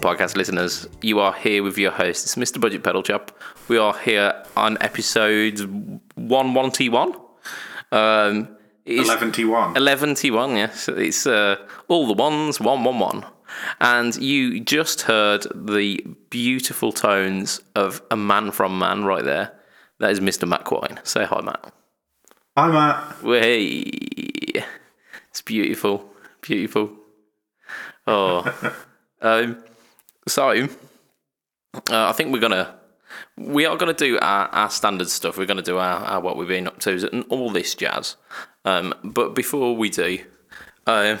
podcast listeners. You are here with your host, it's Mr. Budget Pedal Chop. We are here on episode 111. Um, it's 11T1. 11T1, yes. It's uh, all the ones, 111. And you just heard the beautiful tones of a man from man right there. That is Mr. Matt Quine. Say hi, Matt. Hi, Matt. Hey, it's beautiful, beautiful. Oh, um, so uh, I think we're gonna we are gonna do our, our standard stuff. We're gonna do our, our what we've been up to and all this jazz. Um, but before we do, um,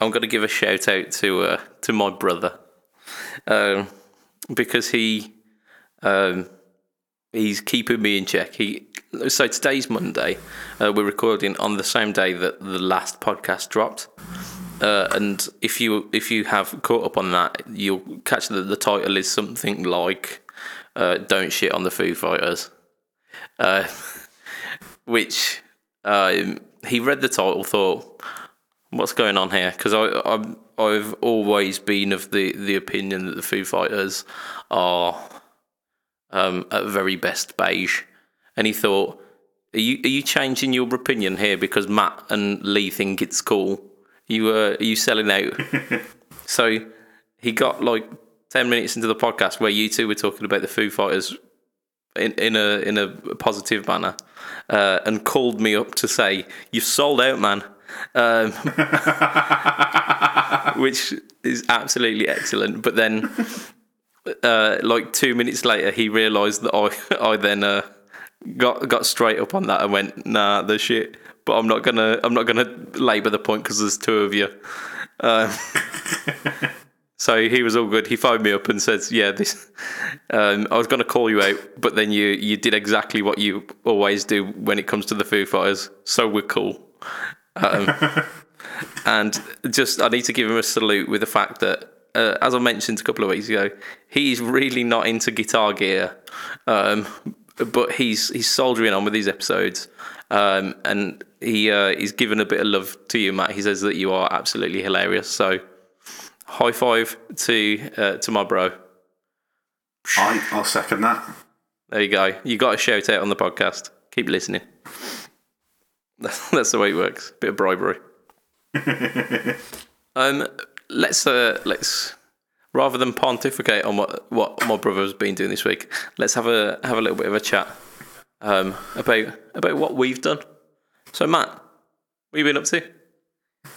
I'm gonna give a shout out to uh, to my brother um, because he um, he's keeping me in check. He so today's Monday. Uh, we're recording on the same day that the last podcast dropped. Uh, and if you if you have caught up on that, you'll catch that the title is something like uh, "Don't shit on the Foo Fighters," uh, which um, he read the title, thought, "What's going on here?" Because I I'm, I've always been of the the opinion that the Foo Fighters are um, at very best beige, and he thought, "Are you are you changing your opinion here because Matt and Lee think it's cool?" You uh, are you selling out? so he got like ten minutes into the podcast where you two were talking about the Foo Fighters in, in a in a positive manner, uh, and called me up to say you've sold out, man. Um, which is absolutely excellent. But then, uh, like two minutes later, he realised that I I then uh, got got straight up on that and went, nah, the shit. But I'm not gonna I'm not gonna labour the point because there's two of you. Um, so he was all good. He phoned me up and said, "Yeah, this. Um, I was going to call you out, but then you you did exactly what you always do when it comes to the Foo Fighters. So we're cool." Um, and just I need to give him a salute with the fact that, uh, as I mentioned a couple of weeks ago, he's really not into guitar gear, um, but he's he's soldiering on with these episodes, um, and he uh, he's given a bit of love to you, Matt. He says that you are absolutely hilarious. So, high five to uh, to my bro. I, I'll second that. There you go. You got a shout out on the podcast. Keep listening. That's, that's the way it works. Bit of bribery. um, let's uh, let's rather than pontificate on what what my brother's been doing this week, let's have a have a little bit of a chat um, about about what we've done. So, Matt, what have you been up to?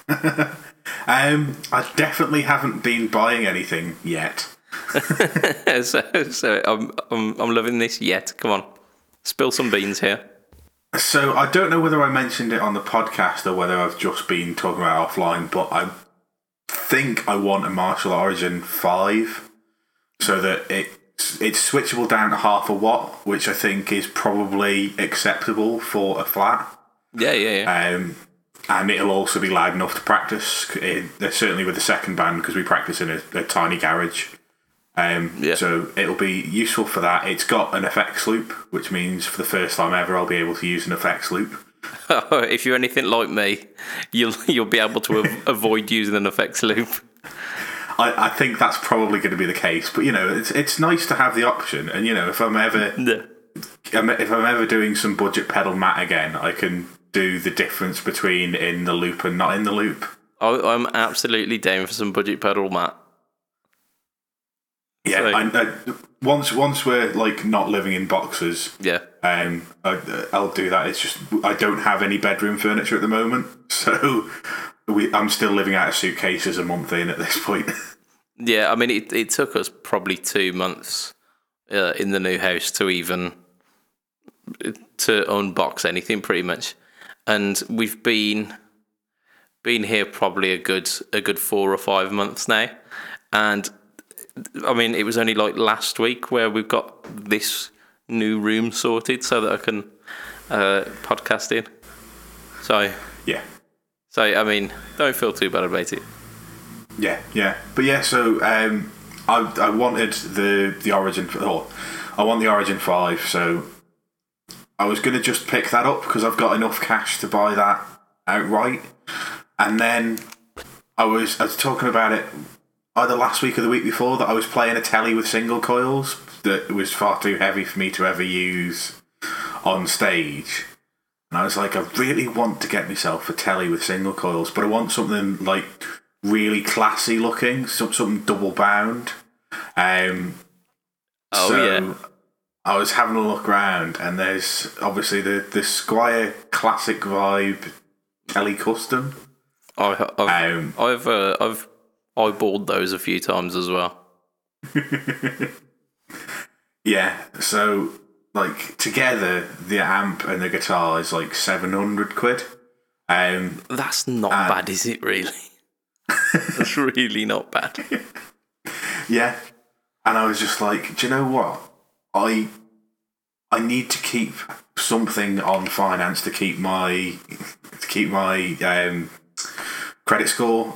um, I definitely haven't been buying anything yet. so, so I'm, I'm I'm loving this yet. Come on, spill some beans here. So I don't know whether I mentioned it on the podcast or whether I've just been talking about offline, but I think I want a Marshall Origin five, so that it it's switchable down to half a watt, which I think is probably acceptable for a flat. Yeah, yeah, yeah. Um, and it'll also be loud enough to practice. It, certainly with the second band because we practice in a, a tiny garage. Um, yeah. So it'll be useful for that. It's got an effects loop, which means for the first time ever, I'll be able to use an effects loop. if you're anything like me, you'll you'll be able to avoid using an effects loop. I, I think that's probably going to be the case, but you know, it's it's nice to have the option. And you know, if I'm ever if I'm ever doing some budget pedal mat again, I can do the difference between in the loop and not in the loop. I'm absolutely down for some budget pedal mat. Yeah, so, I, I, once once we're like not living in boxes, yeah, um, I, will do that. It's just I don't have any bedroom furniture at the moment, so we, I'm still living out of suitcases a month in at this point. yeah, I mean, it it took us probably two months uh, in the new house to even to unbox anything, pretty much, and we've been been here probably a good a good four or five months now, and I mean, it was only like last week where we've got this new room sorted so that I can uh, podcast in. So yeah. So I mean, don't feel too bad about it. Yeah, yeah, but yeah. So um, I I wanted the the Origin. Oh, I want the Origin Five. So I was gonna just pick that up because I've got enough cash to buy that outright, and then I was I was talking about it either last week or the week before that I was playing a telly with single coils that was far too heavy for me to ever use on stage. And I was like, I really want to get myself a telly with single coils, but I want something like really classy looking, something double bound. Um, Oh, so yeah. I was having a look around, and there's obviously the the Squier Classic Vibe Telly Custom. I, I've Um, I've uh, I've eyeballed those a few times as well. yeah, so like together, the amp and the guitar is like seven hundred quid. Um, That's not bad, is it? Really? That's really not bad. yeah, and I was just like, do you know what? I I need to keep something on finance to keep my to keep my um, credit score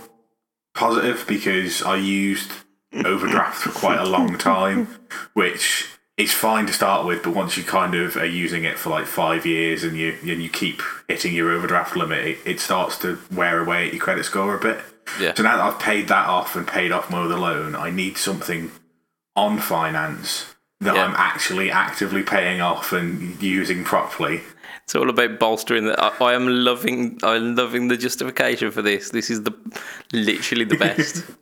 positive because I used overdraft for quite a long time, which is fine to start with, but once you kind of are using it for like five years and you and you keep hitting your overdraft limit, it, it starts to wear away at your credit score a bit. Yeah. So now that I've paid that off and paid off my other loan, I need something on finance that Yeah. I'm actually actively paying off and using properly. It's all about bolstering that. I, I am loving. I'm loving the justification for this. This is the literally the best.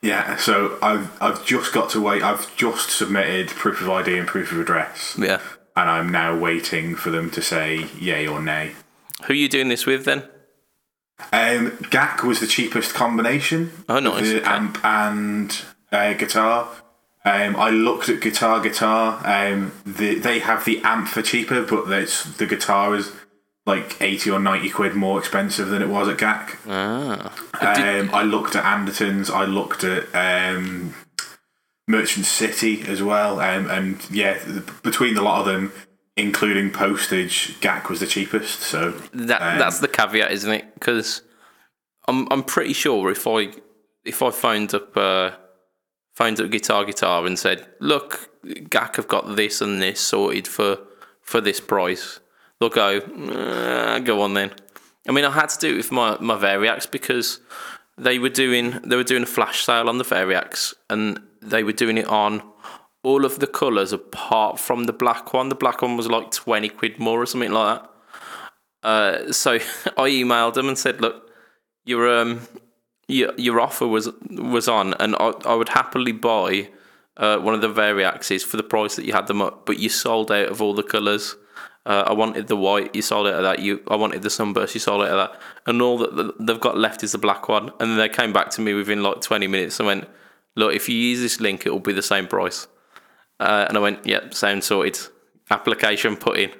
Yeah, so I've I've just got to wait. I've just submitted proof of ID and proof of address, yeah. and I'm now waiting for them to say yay or nay. Who are you doing this with then? Um, GAC was the cheapest combination. Oh, nice, The okay. amp and uh, guitar. Um, I looked at guitar, guitar. Um, the, they have the amp for cheaper, but it's, the guitar is like eighty or ninety quid more expensive than it was at GAC. Ah. Um, I looked at Andertons. I looked at um, Merchant City as well. Um, and yeah, between the lot of them, including postage, GAC was the cheapest. So That Um, that's the caveat, isn't it? Because I'm I'm pretty sure if I if I phoned up uh, phoned up Guitar Guitar and said, "Look, GAC have got this and this sorted for for this price," they'll go, "Uh, "Go on then." I mean, I had to do it with my my Variax because they were doing they were doing a flash sale on the Variax and they were doing it on all of the colours apart from the black one. The black one was like twenty quid more or something like that. Uh, so I emailed them and said, "Look, your um, your, your offer was was on, and I, I would happily buy uh, one of the Variaxes for the price that you had them up, but you sold out of all the colours. Uh, I wanted the white, you sold out of that. You, I wanted the sunburst, you sold out of that, and all that they've got left is the black one. And then they came back to me within like twenty minutes and went, "Look, if you use this link, it will be the same price." Uh, and I went, "Yep, sound sorted. Application put in."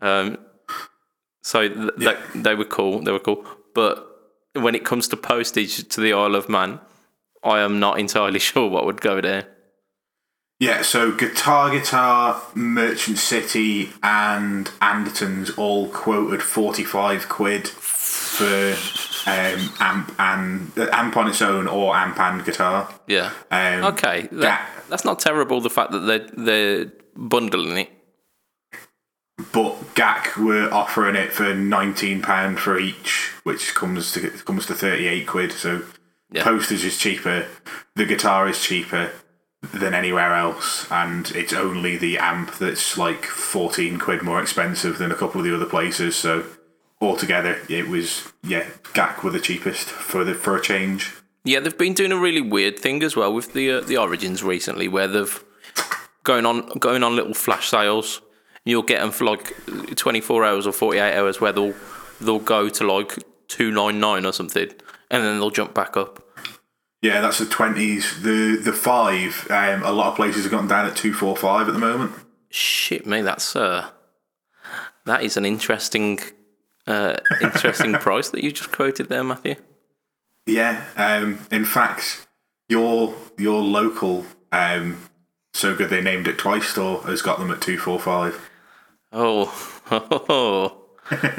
Um, so th- Yeah. they, they were cool. They were cool. But when it comes to postage to the Isle of Man, I am not entirely sure what would go there. Yeah, so Guitar Guitar, Merchant City, and Anderton's all quoted 45 quid for um, amp and uh, amp on its own or amp and guitar. Yeah. Um, Okay. That, that's not terrible. The fact that they're they're bundling it. But GAC were offering it for £19 for each, which comes to comes to 38 quid. So Yeah. postage is cheaper, the guitar is cheaper than anywhere else, and it's only the amp that's like 14 quid more expensive than a couple of the other places. So altogether, it was, yeah, GAC were the cheapest for, the, for a change. Yeah, they've been doing a really weird thing as well with the uh, the Origins recently, where they've going on going on little flash sales. You'll get them for like twenty four hours or forty eight hours, where they'll they'll go to like two nine nine or something, and then they'll jump back up. Yeah, that's the 20s. The the 5, um, a lot of places have gotten down at 245 at the moment. Shit, me, that's uh, that is an interesting uh, interesting price that you just quoted there, Matthew. Yeah. Um, in fact, your your local um, so good they named it twice store has got them at two four five. Oh, oh,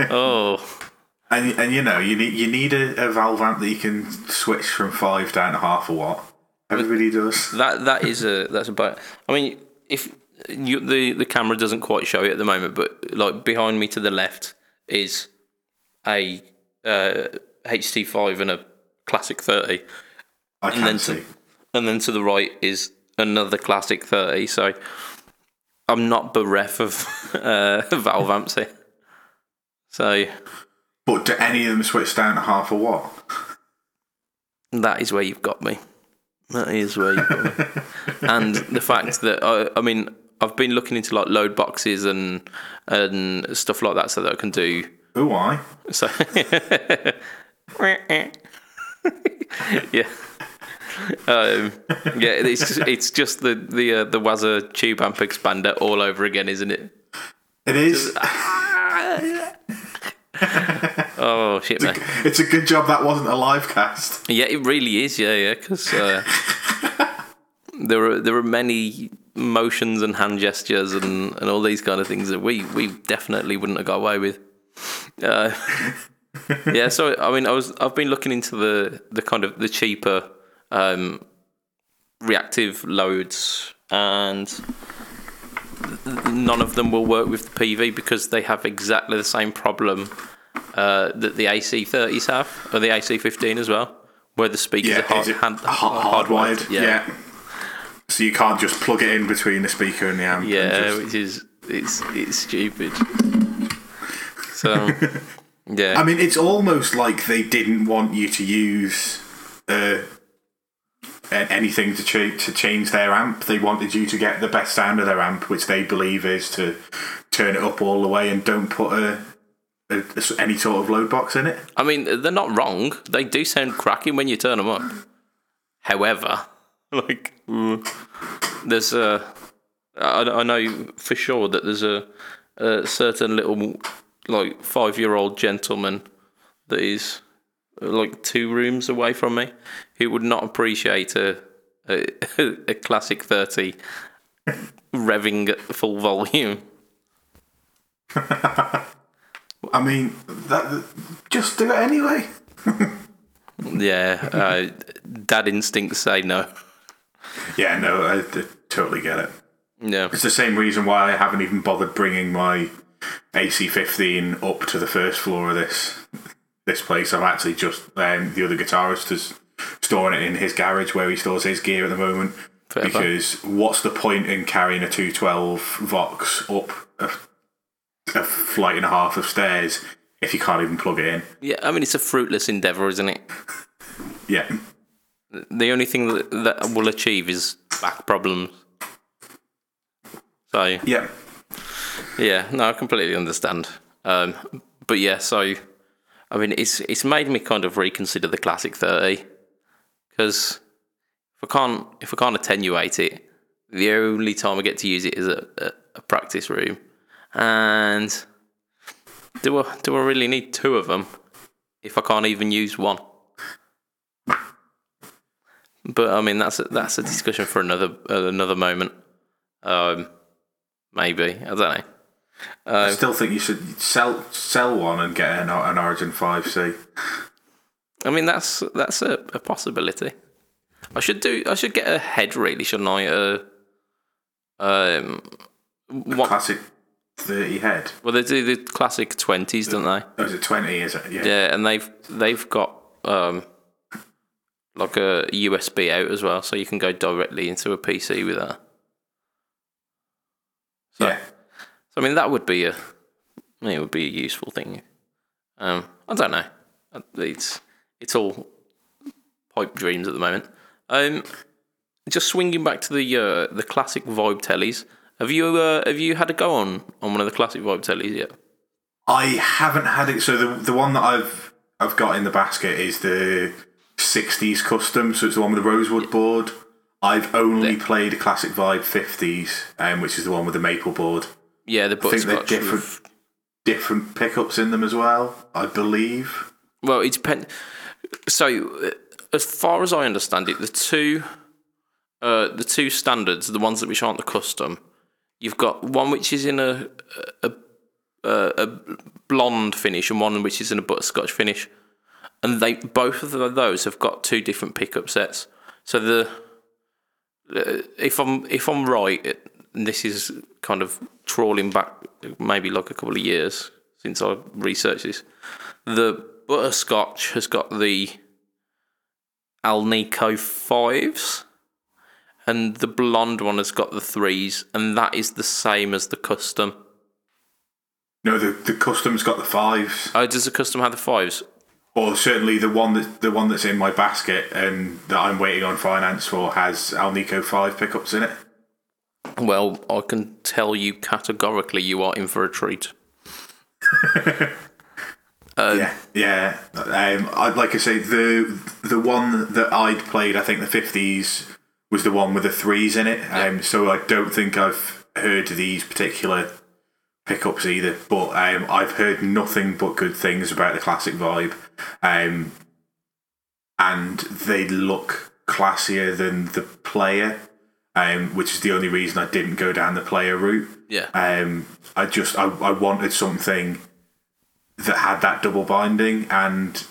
oh. And and you know you need you need a, a valve amp that you can switch from five down to half a watt. Everybody does. That that is a that's about. I mean, if you, the the camera doesn't quite show it at the moment, but like behind me to the left is a uh, HT5 and a classic 30, I can then see. to, and then to the right is another classic 30. So I'm not bereft of uh, valve amps here. So But do any of them switch down to half a watt? that is where you've got me. That is where you've got me. and the fact that I, I mean, I've been looking into like load boxes and and stuff like that, so that I can do Oh, I. So yeah, um, yeah. It's just, it's just the the uh, the Wazza tube amp expander all over again, isn't it? It is. Oh shit, man. It's a good job that wasn't a live cast. Yeah, it really is. Yeah, yeah. Because uh, there are there are many motions and hand gestures and, and all these kind of things that we we definitely wouldn't have got away with. Uh, yeah, so I mean, I was I've been looking into the the kind of the cheaper um, reactive loads, and none of them will work with the PV because they have exactly the same problem uh, that the AC30s have, or the AC15 as well, where the speakers Yeah, are hard, hand, hard, hardwired? Yeah, Yeah. So you can't just plug it in between the speaker and the amp. Yeah, just- which is it's it's stupid. So yeah, I mean, it's almost like they didn't want you to use uh, a- anything to, ch- to change their amp. They wanted you to get the best sound of their amp, which they believe is to turn it up all the way and don't put a, a, a- any sort of load box in it. I mean they're not wrong. They do sound cracking when you turn them up. However, like mm, there's a I, I know for sure that there's a, a certain little like five year old gentleman that is like two rooms away from me who would not appreciate a a, a classic thirty revving at full volume. I mean, that just do it anyway. Yeah, uh, dad instincts say no. Yeah, no, I, I totally get it. Yeah, It's the same reason why I haven't even bothered bringing my AC15 up to the first floor of this this place. I've actually just um, the other guitarist is storing it in his garage where he stores his gear at the moment. Fair because what's the point in carrying a 212 Vox up a, a flight and a half of stairs if you can't even plug it in? yeah. I mean, it's a fruitless endeavor, isn't it? Yeah, The only thing that that will achieve is back problems. So yeah. yeah, no, I completely understand. Um, but yeah, so I mean, it's it's made me kind of reconsider the classic thirty because if I can't if I can't attenuate it, the only time I get to use it is at, at a practice room, and do I do I really need two of them if I can't even use one? But I mean, that's a, that's a discussion for another uh, another moment. Um, maybe I don't know. I still think you should sell sell one and get an, an Origin 5C. I mean, that's that's a, a possibility. I should do. I should get a head, really, shouldn't I? Uh, um, what? Classic 30 head. Well, they do the classic twenties, don't they? Oh, it 20, is it? Yeah. Yeah, and they've they've got um, like a USB out as well, so you can go directly into a PC with that. So, yeah. so I mean, that would be a, I mean, it would be a useful thing. Um, I don't know. It's it's all pipe dreams at the moment. Um, just swinging back to the uh, the classic Vibe tellies. Have you uh, have you had a go on on one of the classic Vibe tellies yet? I haven't had it. So the the one that I've I've got in the basket is the 60s custom. So it's the one with the rosewood board. I've only played a classic vibe 50s, um, which is the one with the maple board. Yeah, the I think they're different, with- different pickups in them as well. I believe. Well, it depends. So, as far as I understand it, the two, uh, the two standards, the ones that which aren't the custom, you've got one which is in a a, a, a blonde finish and one which is in a butterscotch finish, and they both of those have got two different pickup sets. So the if I'm if I'm right, this is kind of trawling back maybe like a couple of years since I researched this. The butterscotch has got the Alnico fives, and the blonde one has got the threes, and that is the same as the custom. No, the, the custom's got the fives. Oh, does the custom have the fives? Well, certainly the one that the one that's in my basket and that I'm waiting on finance for has Alnico five pickups in it. Well, I can tell you categorically you are in for a treat. yeah, yeah. Um, I, like I say, the the one that I'd played, I think the fifties was the one with the threes in it. Um, so I don't think I've heard these particular pickups either. But um, I've heard nothing but good things about the classic vibe, um, and they look classier than the player. Um, which is the only reason I didn't go down the player route. Yeah. Um, I just I, I wanted something that had that double binding, and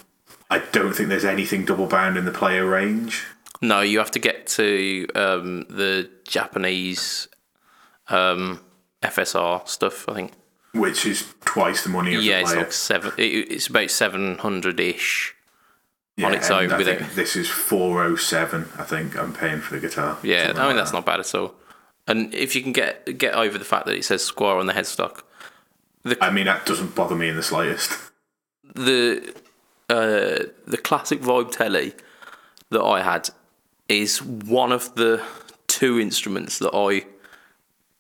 I don't think there's anything double bound in the player range. No, you have to get to um, the Japanese um, FSR stuff. I think. Which is twice the money of Yeah, the it's like seven. It, it's about seven hundred ish. yeah, its own I with it. This is four oh seven. I think I'm paying for the guitar. Yeah, I mean like that's not bad at all. And if you can get get over the fact that it says Squier on the headstock, that. I mean, that doesn't bother me in the slightest. the uh, the classic vibe telly that I had is one of the two instruments that I.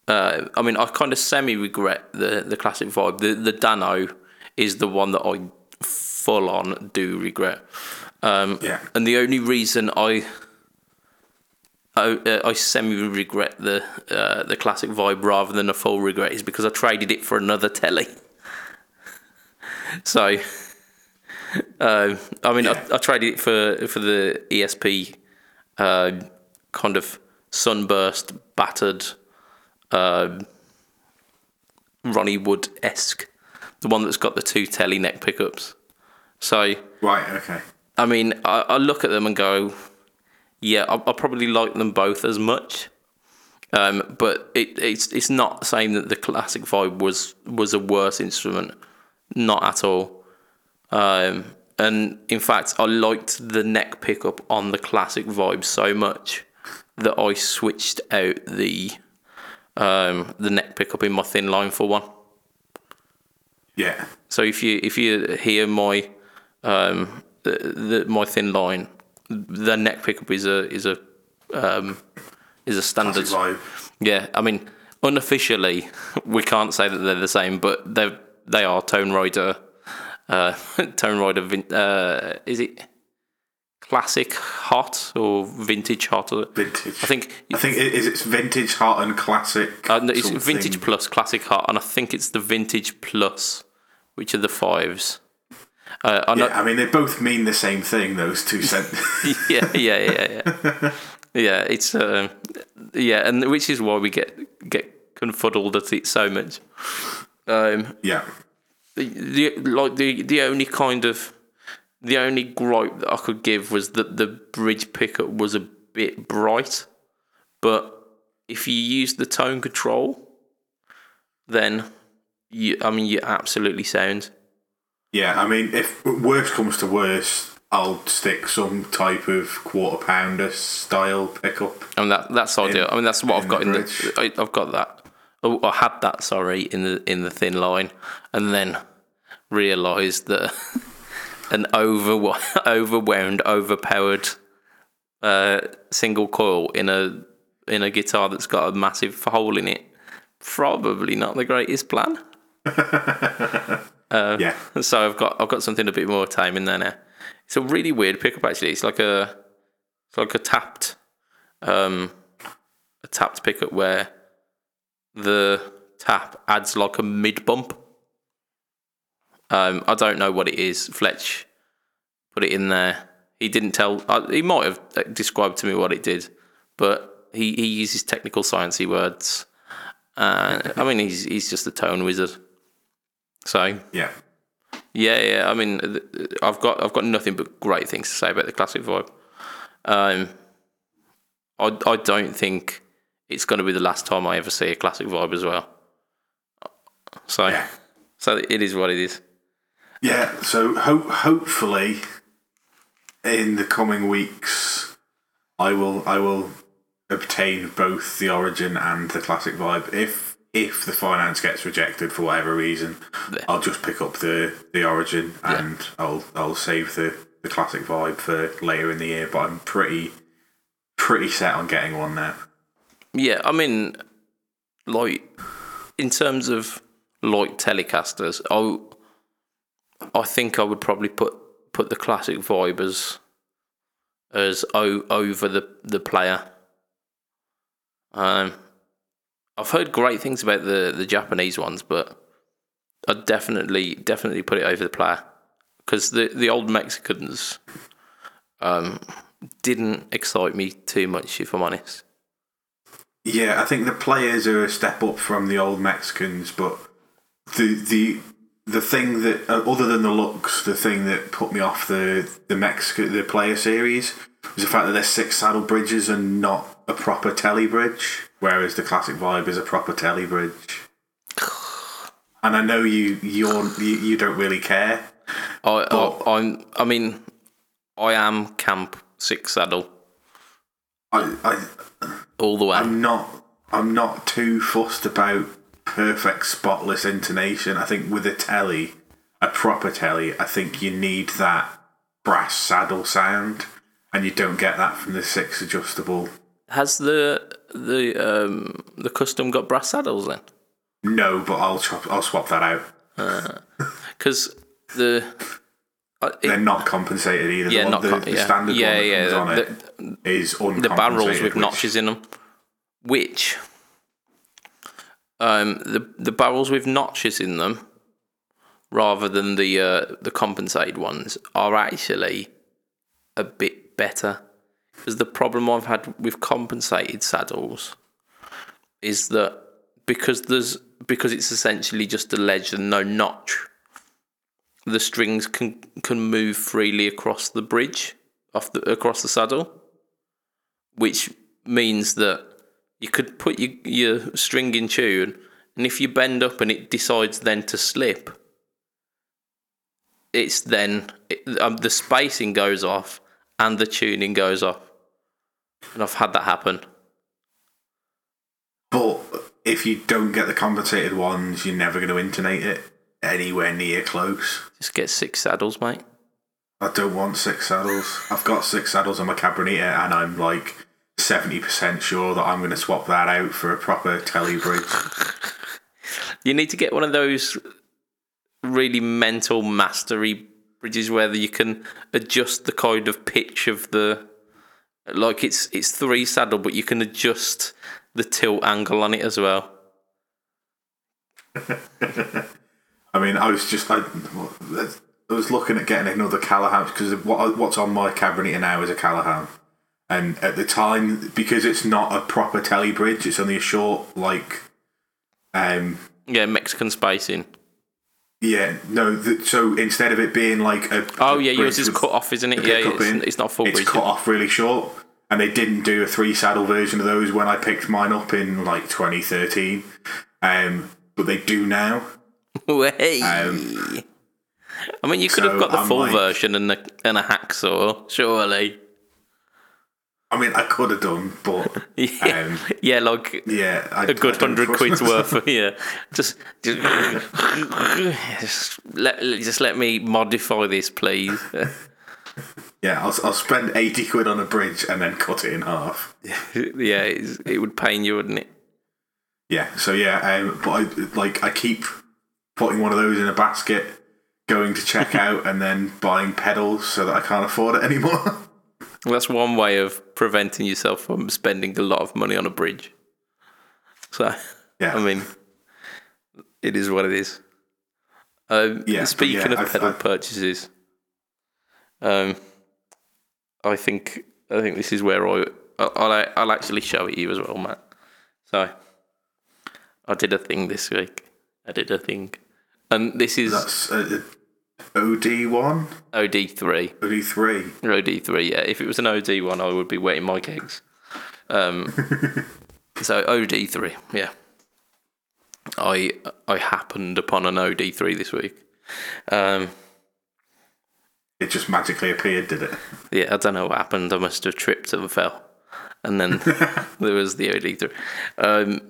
Uh, I mean, I kind of semi regret the the classic vibe. The the Dano is the one that I full on do regret. Um, Yeah. and the only reason I I, uh, I semi regret the uh, the classic vibe rather than a full regret is because I traded it for another telly. So, uh, I mean, Yeah. I, I traded it for for the ESP uh, kind of sunburst, battered, uh, Ronnie Wood esque, the one that's got the two telly neck pickups. So, Right. Okay. I mean, I, I look at them and go, yeah, I, I probably like them both as much. Um, but it, it's it's not saying that the classic vibe was was a worse instrument, not at all. Um, and in fact, I liked the neck pickup on the classic vibe so much that I switched out the um, the neck pickup in my thin line for one. Yeah. So if you if you hear my um, the, the my thin line, the neck pickup is a is a um, is a standard. Yeah, I mean unofficially we can't say that they're the same, but they they are Tonerider. Uh, Tonerider, vin- uh, is it classic hot or vintage hot? Or, Vintage. I think I think it is it's vintage hot and classic. uh, no, it's something. vintage plus classic hot, and I think it's the vintage plus, which are the fives. Uh, Yeah, I mean they both mean the same thing. Those two sentences. yeah, yeah, yeah, yeah. yeah, it's um, yeah, and which is why we get get confuddled at it so much. Um, yeah. the, the like the the only kind of the only gripe that I could give was that the bridge pickup was a bit bright, but if you use the tone control, then you, I mean, you're absolutely sound. Yeah, I mean, if worst comes to worst, I'll stick some type of quarter pounder style pickup. and that that's ideal. I mean, that's what I've got the in the. I, I've got that. Oh, I had that. Sorry, in the in the thin line, and then realised that an over overwound, overpowered uh, single coil in a in a guitar that's got a massive hole in it. Probably not the greatest plan. yeah, So I've got I've got something a bit more time in there now. It's a really weird pickup actually. It's like a it's like a tapped um a tapped pickup where the tap adds like a mid bump. Um I don't know what it is. Fletch put it in there. He didn't tell uh, he might have uh, described to me what it did, but he, he uses technical sciencey words. Uh, I mean he's he's just a tone wizard. So yeah, yeah, yeah. I mean, I've got I've got nothing but great things to say about the classic vibe. Um, I I don't think it's going to be the last time I ever see a classic vibe as well. So, Yeah. so it is what it is. yeah. So ho- hopefully, in the coming weeks, I will I will obtain both the Origin and the Classic Vibe. If if the finance gets rejected for whatever reason, Yeah. I'll just pick up the the Origin and I'll I'll save the the Classic Vibe for later in the year. But I'm pretty pretty set on getting one now. Yeah, I mean, like in terms of like Telecasters, I I think I would probably put put the classic vibe as as o- over the the player. Um, I've heard great things about the the Japanese ones, but I'd definitely definitely put it over the player because the the old Mexicans um didn't excite me too much, if I'm honest. Yeah, I think the players are a step up from the old Mexicans, but the the the thing that uh, other than the looks, the thing that put me off the the Mexico the player series was the fact that there's six saddle bridges and not a proper telly bridge, whereas the classic vibe is a proper telly bridge. And I know you you're, you you don't really care. I, But- I I'm I mean I am camp six saddle I, I all the way. I'm not I'm not too fussed about perfect spotless intonation. I think with a telly, a proper telly, I think you need that brass saddle sound, and you don't get that from the six adjustable. Has the the um the custom got brass saddles then? No, but I'll chop, I'll swap that out. Because the uh, it- They're not compensated either. yeah the, one, not the, com- the standard yeah one yeah on the, it is the barrels with which- notches in them, which um the the barrels with notches in them, rather than the uh, the compensated ones, are actually a bit better. Because the problem I've had with compensated saddles is that because there's because it's essentially just a ledge and no notch, the strings can can move freely across the bridge, off the across the saddle, which means that you could put your, your string in tune, and if you bend up and it decides then to slip, it's then it, um, the spacing goes off and the tuning goes off, and I've had that happen. But if you don't get the compensated ones, you're never going to intonate it anywhere near close. Just get six saddles, mate. I don't want six saddles. I've got six saddles on my Cabronita, and I'm like seventy percent sure that I'm going to swap that out for a proper telly bridge. You need to get one of those really mental mastery bridges where you can adjust the kind of pitch of the like it's it's three saddle but you can adjust the tilt angle on it as well. I mean, I was just I, I was looking at getting another Callaham because what what's on my Cabronita now is a Callaham, and at the time because it's not a proper telly bridge, it's only a short like, um, Yeah, Mexican spacing. Yeah, no. th so instead of it being like a Oh a yeah, yours is cut off, isn't it? Yeah, it's, in, it's not full it's bridge. cut off really short, and they didn't do a three saddle version of those when I picked mine up in like 2013. Um, but they do now. Way. Um, I mean, you could have got the I'm full like- version and a and a hacksaw, surely. I mean, I could have done, but Yeah, Um, yeah, like yeah, I, a good hundred quid's worth. Of, yeah, just, just just let just let me modify this, please. Yeah, I'll, I'll spend 80 quid on a bridge and then cut it in half. yeah, it's, it would pain you, wouldn't it? Yeah, so yeah, um, but I, like, I keep putting one of those in a basket, going to check out, and then buying pedals so that I can't afford it anymore. Well, that's one way of preventing yourself from spending a lot of money on a bridge. So, Yeah. I mean, it is what it is. Um, Yeah, speaking yeah, of I- pedal I- purchases, um, I think I think this is where I I'll, I'll I'll actually show it to you as well, Matt. So, I did a thing this week. I did a thing, and this is That's uh, OD1, OD three. OD3. OD three, yeah. If it was an OD one, I would be wetting my kegs. Um, so OD three, yeah. I I happened upon an OD three this week. Um, It just magically appeared, did it? Yeah, I don't know what happened. I must have tripped and fell, and then there was the OD3. Um,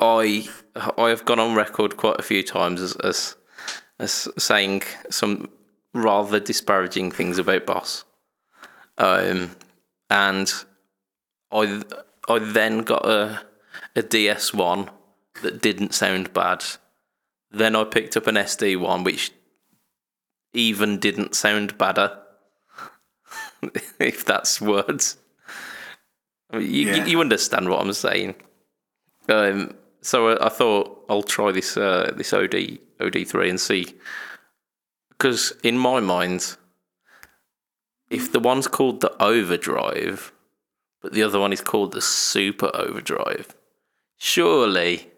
I I have gone on record quite a few times as as, as saying some rather disparaging things about Boss, um, and I I then got a a DS one that didn't sound bad. Then I picked up an SD one which even didn't sound badder. if that's words. I mean, you, Yeah. you understand what I'm saying. Um, so I, I thought I'll try this uh, this OD OD3 and see, because in my mind, if the one's called the Overdrive, but the other one is called the Super Overdrive, surely,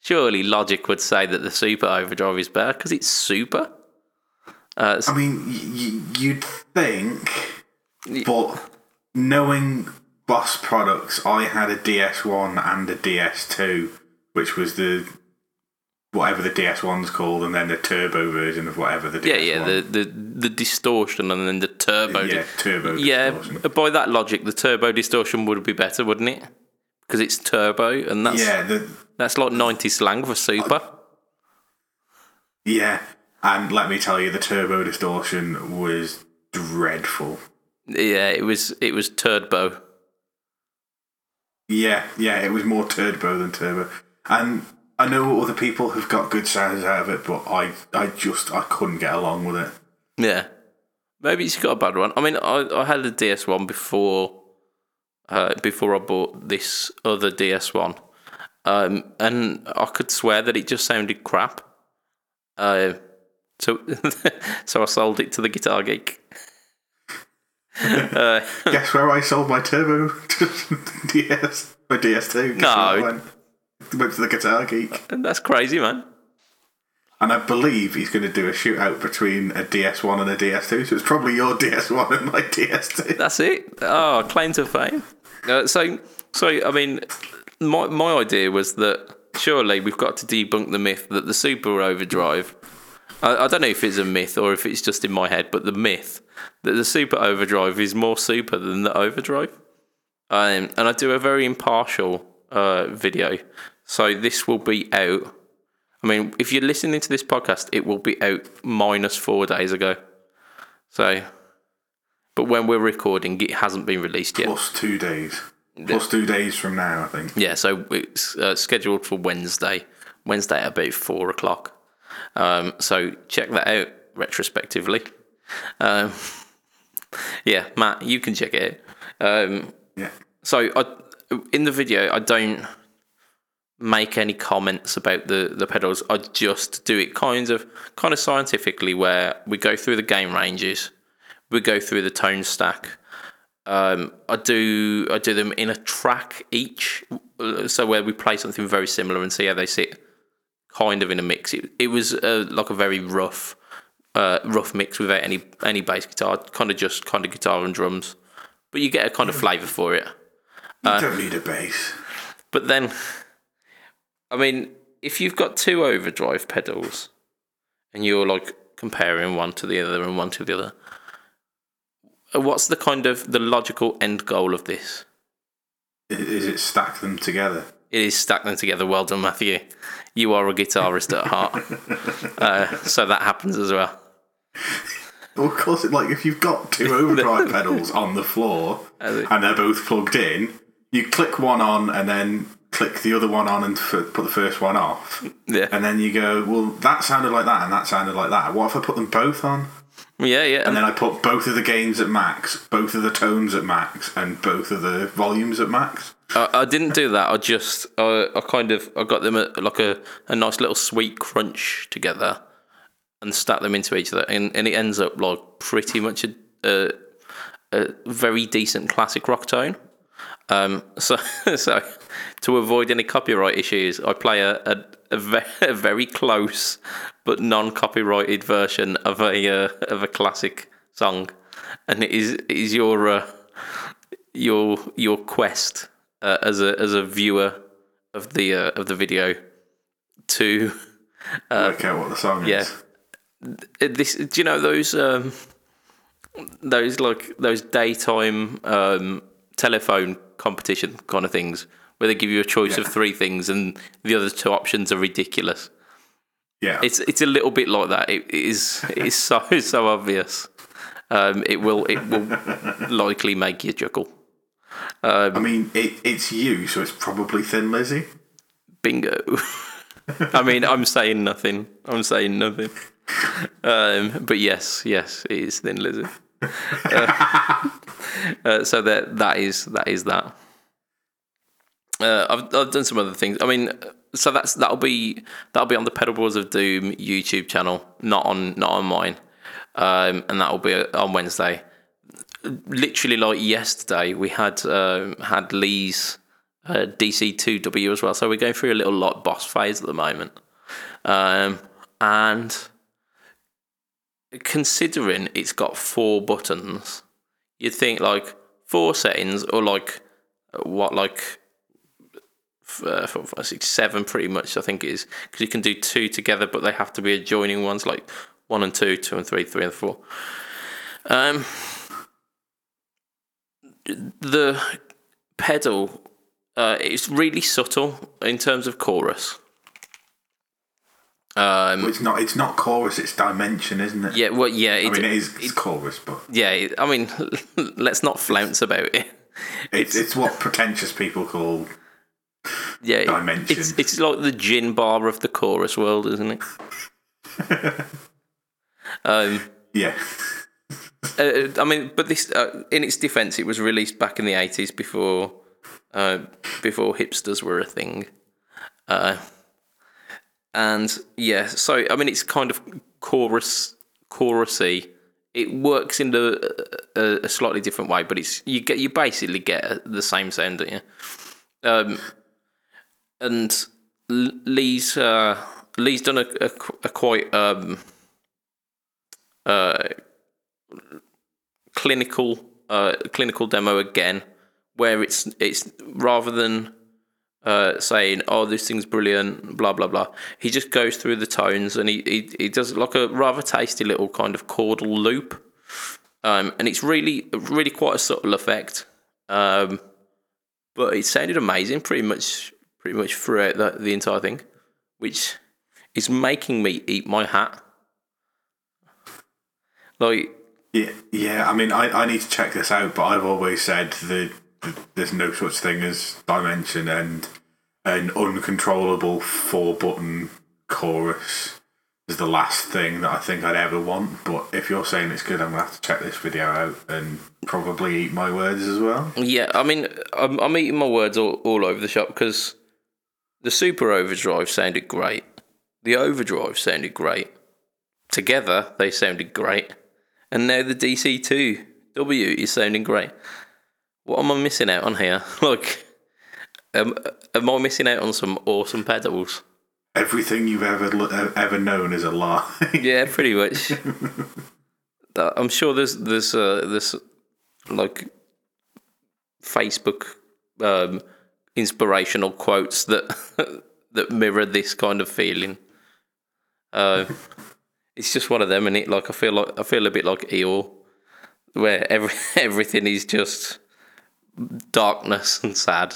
surely logic would say that the Super Overdrive is better because it's super. Uh, I mean, y- y- you'd think, but knowing Boss products, I had a DS1 and a DS2, which was the whatever the DS1's called, and then the turbo version of whatever the DS1. Yeah, yeah, the, the the distortion and then the turbo. yeah, turbo. yeah. distortion. By that logic, the turbo distortion would be better, wouldn't it? Because it's turbo, and that's yeah, the, that's like ninety slang for super. yeah, and let me tell you, the turbo distortion was dreadful. Yeah, it was it was turbo. Yeah, yeah, it was more turbo than turbo, and I know other people have got good sounds out of it, but I, I just, I couldn't get along with it. Yeah, maybe it's got a bad one. I mean, I, I had a DS one before, uh, before I bought this other DS one, um, and I could swear that it just sounded crap. Uh, so so I sold it to the Guitar Geek. uh, Guess where I sold my turbo DS, my DS2? Guess No. Went? to the Guitar Geek, and that's crazy, man. and I believe he's going to do a shootout between a DS1 and a DS2. So it's probably your DS1 and my DS2. That's it. Oh, claim to fame. Uh, so, so I mean, my my idea was that surely we've got to debunk the myth that the Super Overdrive. I, I don't know if it's a myth or if it's just in my head, but the myth that the Super Overdrive is more super than the Overdrive. Um, and I do a very impartial uh, video, so this will be out. I mean, if you're listening to this podcast, it will be out minus four days ago. So, but when we're recording, it hasn't been released yet. Plus two days. Plus two days from now, I think. Yeah, so it's uh, scheduled for Wednesday. Wednesday at about four o'clock. Um, so check that out retrospectively. Um, yeah, Matt, you can check it. Um, Yeah. so I, in the video, I don't make any comments about the, the pedals. I just do it kind of kind of scientifically, where we go through the gain ranges, we go through the tone stack. Um, I do I do them in a track each, uh, so where we play something very similar and see how they sit, kind of in a mix. It, it was uh, like a very rough, uh, rough mix without any any bass guitar, kind of just kind of guitar and drums, but you get a kind of flavour for it. You Uh, don't need a bass. But then, I mean, if you've got two overdrive pedals and you're like comparing one to the other and one to the other, uh, what's the kind of the logical end goal of this? Is it stack them together? It is stack them together. Well done, Matthew. You are a guitarist at heart, uh, so that happens as well. Well, of course, it, like if you've got two overdrive pedals on the floor and they're both plugged in, you click one on and then click the other one on and f- put the first one off, Yeah, and then you go, well, that sounded like that and that sounded like that. What if I put them both on? yeah, yeah. And then I put both of the gains at max, both of the tones at max, and both of the volumes at max. I, I didn't do that. I just, I, I kind of, I got them at like a, a nice little sweet crunch together, and stack them into each other, and, and it ends up like pretty much a, a, a very decent classic rock tone. Um, so, so to avoid any copyright issues, I play a a, a, ve- a very close but non-copyrighted version of a uh, of a classic song, and it is it is your uh, your your quest uh, as a as a viewer of the uh, of the video to Work out what the song yeah. is. uh, this do you know those um those like those daytime um, telephone competition kind of things where they give you a choice of three things and the other two options are ridiculous. Yeah. It's it's a little bit like that. It, it is it is so so obvious. Um, it will it will likely make you chuckle. I mean, it, it's you, so it's probably Thin Lizzy. Bingo. I mean, I'm saying nothing. I'm saying nothing. Um, but yes, yes, it is Thin Lizzy. Uh, uh, so that that is that is that. Uh, I've I've done some other things. I mean, so that's that'll be that'll be on the Pedalboards of Doom YouTube channel, not on not on mine, um, and that'll be on Wednesday. Literally, like yesterday, we had um, had Lee's uh, DC2W as well. So we're going through a little like boss phase at the moment, um, and considering it's got four buttons, you'd think like four settings or like what like uh, four, five, six, seven, pretty much. I think it is because you can do two together, but they have to be adjoining ones, like one and two, two and three, three and four. Um, the pedal uh, it's really subtle in terms of chorus. Um, It's not. It's not chorus. It's dimension, isn't it? yeah, well, yeah, it, I mean, it is it's chorus, but yeah. I mean, let's not flounce about it. it's it's what pretentious people call Yeah, Dimension. It's it's like the gin bar of the chorus world, isn't it? um, yeah. uh, I mean, but this, uh, in its defence, it was released back in the eighties before, uh, before hipsters were a thing, uh, and yeah. So I mean, it's kind of chorus, chorusy. It works in the, a, a slightly different way, but it's you get you basically get the same sound, don't you? Um, and Lee's uh, Lee's done a, a, a quite um, uh, clinical uh, clinical demo again, where it's it's rather than uh, saying oh this thing's brilliant blah blah blah, he just goes through the tones and he he, he does like a rather tasty little kind of chordal loop, um, and it's really really quite a subtle effect. Um, but it sounded amazing pretty much pretty much throughout the, the entire thing, which is making me eat my hat. Like Yeah, yeah. I mean, I, I need to check this out, but I've always said that there's no such thing as dimension and an uncontrollable four button chorus is the last thing that I think I'd ever want. But if you're saying it's good, I'm gonna have to check this video out and probably eat my words as well. Yeah, I mean, I'm, I'm eating my words all, all over the shop because the Super Overdrive sounded great. The Overdrive sounded great. Together, they sounded great. And now the DC2W is sounding great. What am I missing out on here? Like, am, am I missing out on some awesome pedals? Everything you've ever ever known is a lie. Yeah, pretty much. I'm sure there's there's uh, this like Facebook um, inspirational quotes that that mirror this kind of feeling. Uh, it's just one of them, and it like I feel like I feel a bit like Eeyore, where every everything is just darkness and sad.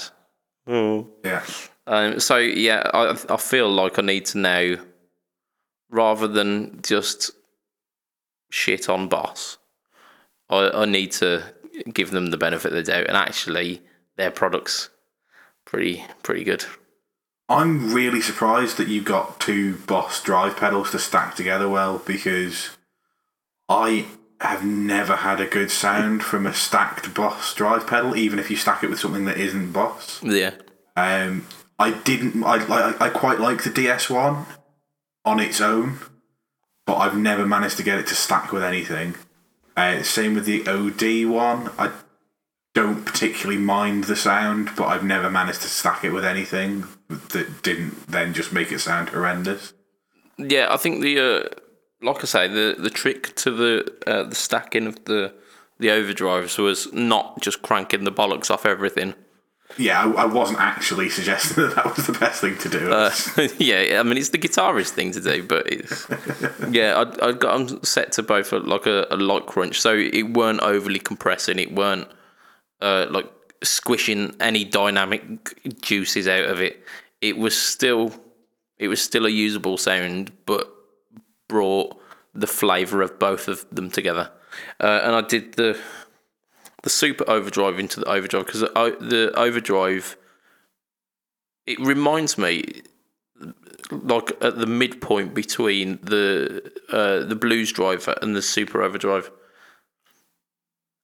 Oh. yeah. Um, so yeah, I I feel like I need to now, rather than just shit on Boss, I, I need to give them the benefit of the doubt, and actually their products pretty pretty good. I'm really surprised that you got two Boss drive pedals to stack together well because I have never had a good sound from a stacked Boss drive pedal, even if you stack it with something that isn't Boss. Yeah, Um, I didn't. I, I I quite like the DS one on its own, but I've never managed to get it to stack with anything. Uh, same with the OD one. I don't particularly mind the sound, but I've never managed to stack it with anything that didn't then just make it sound horrendous. yeah. I think the uh, like I say, the the trick to the uh, the stacking of the the overdrives was not just cranking the bollocks off everything. Yeah, I, I wasn't actually suggesting that that was the best thing to do. Uh, yeah, I mean it's the guitarist thing to do, but it's yeah. I I got them set to both a, like a, a light crunch, so it weren't overly compressing. It weren't uh, like squishing any dynamic juices out of it. It was still it was still a usable sound, but brought the flavour of both of them together. Uh, and I did the the super overdrive into the overdrive because the, the overdrive it reminds me like at the midpoint between the uh, the blues driver and the super overdrive.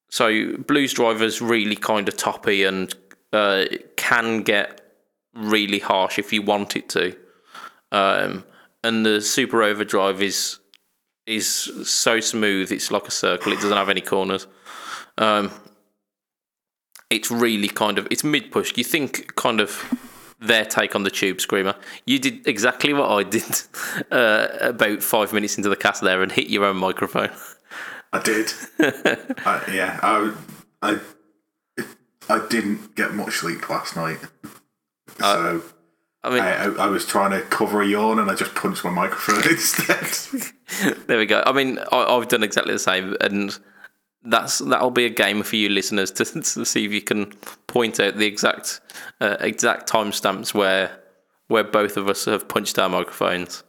So blues driver's really kind of toppy and uh, can get really harsh if you want it to, um, and the super overdrive is is so smooth. It's like a circle. It doesn't have any corners. Um, it's really kind of it's mid push. You think kind of their take on the tube screamer. You did exactly what I did uh, about five minutes into the cast there and hit your own microphone. I did. I, yeah, I, I, I didn't get much sleep last night, so I mean, I, I, was trying to cover a yawn and I just punched my microphone instead. there we go. I mean, I, I've done exactly the same, and that's that'll be a game for you listeners to, to see if you can point out the exact uh, exact timestamps where where both of us have punched our microphones.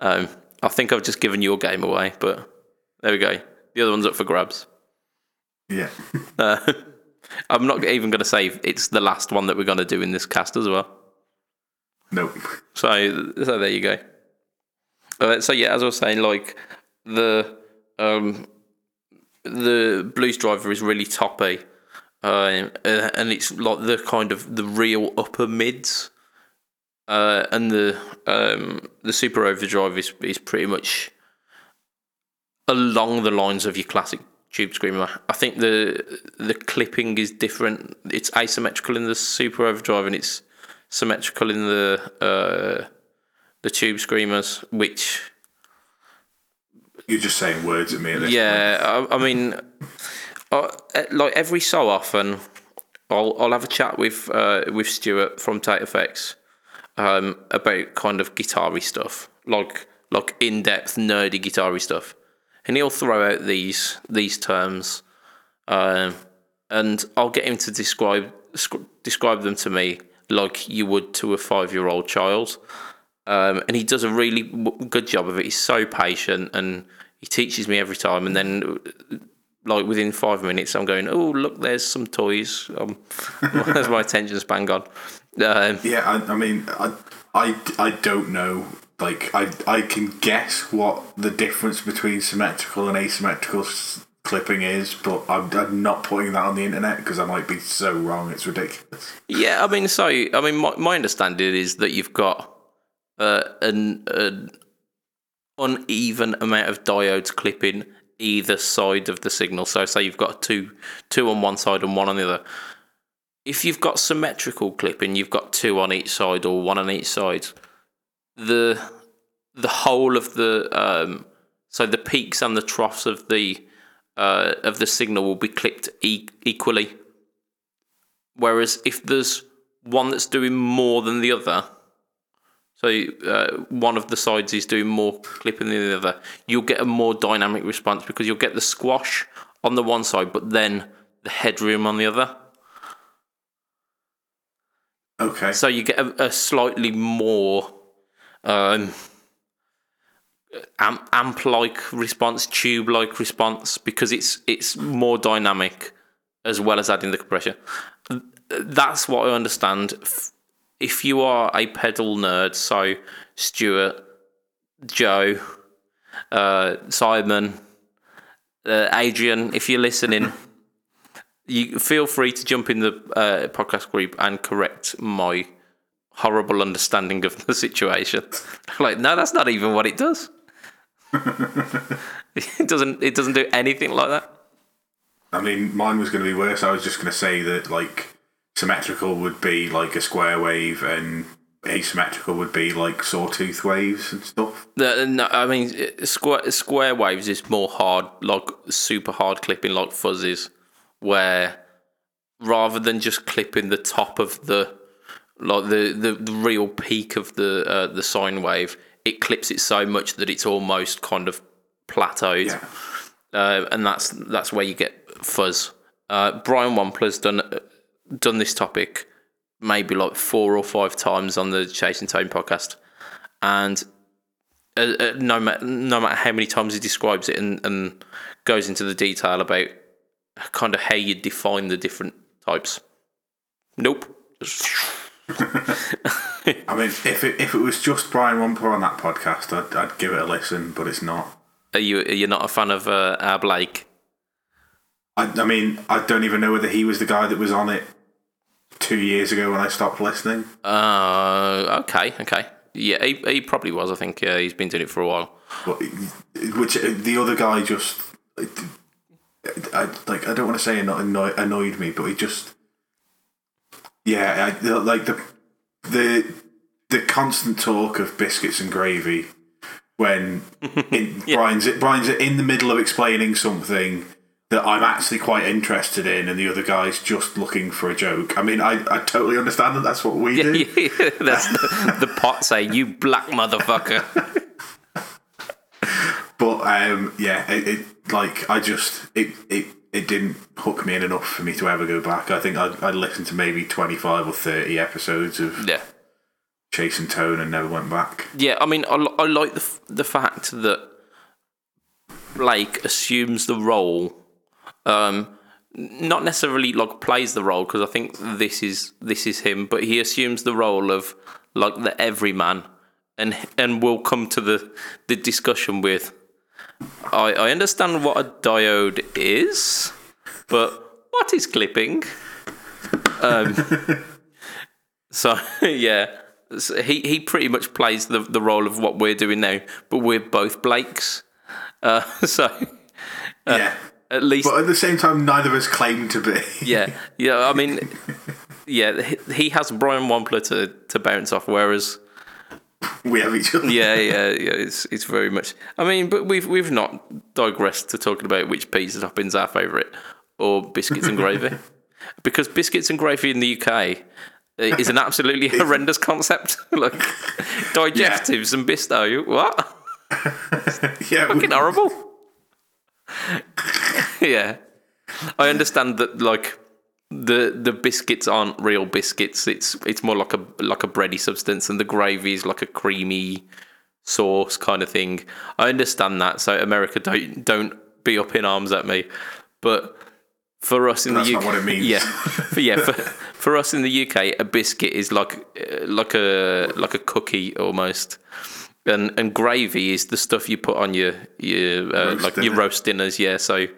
Um, I think I've just given your game away, but there we go. The other one's up for grabs. yeah, Uh, I'm not even going to say it's the last one that we're going to do in this cast as well. Nope. So, so there you go. Uh, so yeah, as I was saying, like the um, the blues driver is really toppy, uh, and it's like the kind of the real upper mids, uh, and the um, the super overdrive is is pretty much along the lines of your classic tube screamer. I think the the clipping is different. It's asymmetrical in the super overdrive, and it's symmetrical in the uh, the tube screamers, which You're just saying words at me at yeah, I, I mean, uh, like every so often, I'll I'll have a chat with uh, with Stuart from Tate Effects um, about kind of guitar-y stuff, like like in depth nerdy guitar-y stuff, and he'll throw out these these terms, um, and I'll get him to describe describe them to me like you would to a five year old child. Um, and he does a really good job of it. He's so patient and he teaches me every time. And then, like within five minutes, I'm going, "Oh, look, there's some toys." Um, there's my attention span gone. Um, Yeah, I, I mean, I, I, I don't know. Like, I, I can guess what the difference between symmetrical and asymmetrical clipping is, but I'm, I'm not putting that on the internet because I might be so wrong. It's ridiculous. yeah, I mean, so I mean, my, my understanding is that you've got uh, an, an uneven amount of diodes clipping either side of the signal. So, say you've got two two on one side and one on the other. If you've got symmetrical clipping, you've got two on each side or one on each side. The the whole of the um, so the peaks and the troughs of the uh, of the signal will be clipped e- equally. Whereas if there's one that's doing more than the other, so uh, one of the sides is doing more clipping than the other, you'll get a more dynamic response because you'll get the squash on the one side, but then the headroom on the other. Okay. So you get a, a slightly more um, amp, amp-like response, tube-like response, because it's it's more dynamic as well as adding the compression. That's what I understand. If you are a pedal nerd, so Stuart, Joe, uh, Simon, uh, Adrian, if you're listening, you feel free to jump in the uh, podcast group and correct my horrible understanding of the situation. like, no, that's not even what it does. It doesn't. It doesn't do anything like that. I mean, mine was going to be worse. I was just going to say that, like, symmetrical would be like a square wave and asymmetrical would be like sawtooth waves and stuff. The, no, I mean, square square waves is more hard, like super hard clipping, like fuzzies, where rather than just clipping the top of the like the the, the real peak of the uh, the sine wave, it clips it so much that it's almost kind of plateaued, Yeah. uh, and that's that's where you get fuzz. Uh, Brian Wampler's done done this topic maybe like four or five times on the Chasing Tone podcast, and uh, uh, no matter no matter how many times he describes it and, and goes into the detail about kind of how you define the different types. Nope. Just- I mean, if it if it was just Brian Wampler on that podcast, I'd, I'd give it a listen, but it's not. Are you are you not a fan of uh, our Blake? I, I mean, I don't even know whether he was the guy that was on it two years ago when I stopped listening. Uh, okay, okay. Yeah, he, he probably was. I think yeah, he's been doing it for a while. But which the other guy just, I like. I don't want to say anno- annoyed me, but he just, yeah, I, like the the the constant talk of biscuits and gravy when in, Brian's Brian's in the middle of explaining something that I'm actually quite interested in, and the other guy's just looking for a joke. I mean, I, I totally understand that that's what we do. That's the, the pot saying, "You black motherfucker." But um, yeah, it, it like I just it, it it didn't hook me in enough for me to ever go back. I think I'd, I'd listened to maybe twenty five or thirty episodes of yeah. Chasing Tone and never went back. Yeah, I mean, I, I like the the fact that Blake assumes the role, um, not necessarily like plays the role because I think this is this is him, but he assumes the role of like the everyman, and and will come to the the discussion with. I I understand what a diode is, but what is clipping? Um, so yeah, so he he pretty much plays the the role of what we're doing now, but we're both Blakes. Uh, so yeah, at least but at the same time, neither of us claim to be. yeah, yeah. I mean, yeah, he, he has Brian Wampler to to bounce off, whereas we have each other. yeah, yeah, yeah. It's it's very much. I mean, but we've we've not digressed to talking about which pizza topping's our favourite or biscuits and gravy, because biscuits and gravy in the UK uh, is an absolutely horrendous concept. like digestives and bisto, oh, what? yeah, Fucking horrible. yeah, I understand that. Like the the biscuits aren't real biscuits. It's it's more like a like a bready substance, and the gravy is like a creamy sauce kind of thing. I understand that. So America, don't don't be up in arms at me, but. For us in That's the UK, what it means. yeah, for, yeah. For, for us in the UK, a biscuit is like like a like a cookie almost, and and gravy is the stuff you put on your your uh, Roast like your roast dinners. Yeah, so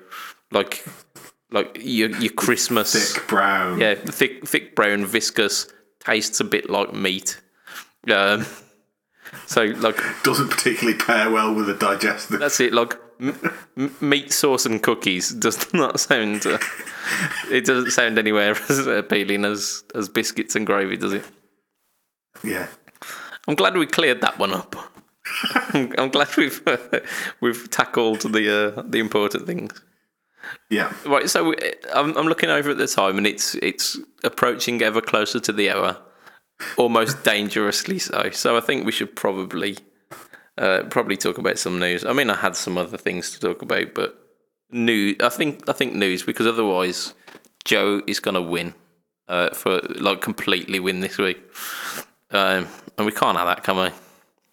like like your your Christmas. thick brown. Yeah, thick thick brown viscous tastes a bit like meat. Um, so like doesn't particularly pair well with a digestive. that's it. Like m- m- meat sauce and cookies does not sound. Uh, it doesn't sound anywhere as appealing as as biscuits and gravy, does it? yeah, I'm glad we cleared that one up. I'm, I'm glad we've we've tackled the uh, the important things. Yeah. Right, so I'm I'm looking over at the time, and it's it's approaching ever closer to the hour, almost dangerously so. So I think we should probably uh, probably talk about some news. I mean, I had some other things to talk about, but news. I think I think news because otherwise, Joe is gonna win uh, for like completely win this week, um, and we can't have that, can we?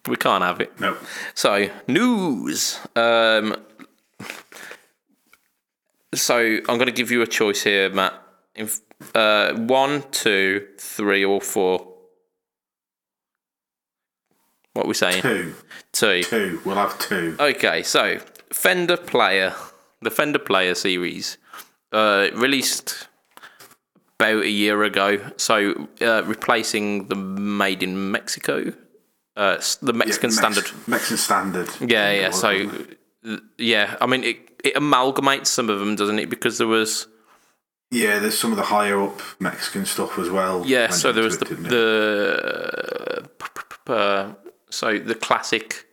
We can't have it. No, So news. Um, so I'm going to give you a choice here, Matt. If, uh, one, two, three, or four. What are we saying? two, Two. two. We'll have two. Okay, so Fender Player, the Fender Player series, uh, released about a year ago. So uh, replacing the Made in Mexico, uh, the Mexican Mex- standard Mexican standard. yeah, yeah. So, yeah, I mean, it, it amalgamates some of them, doesn't it? Because there was, yeah, there's some of the higher up Mexican stuff as well. yeah. So there was the it, it? the, uh, so the classic.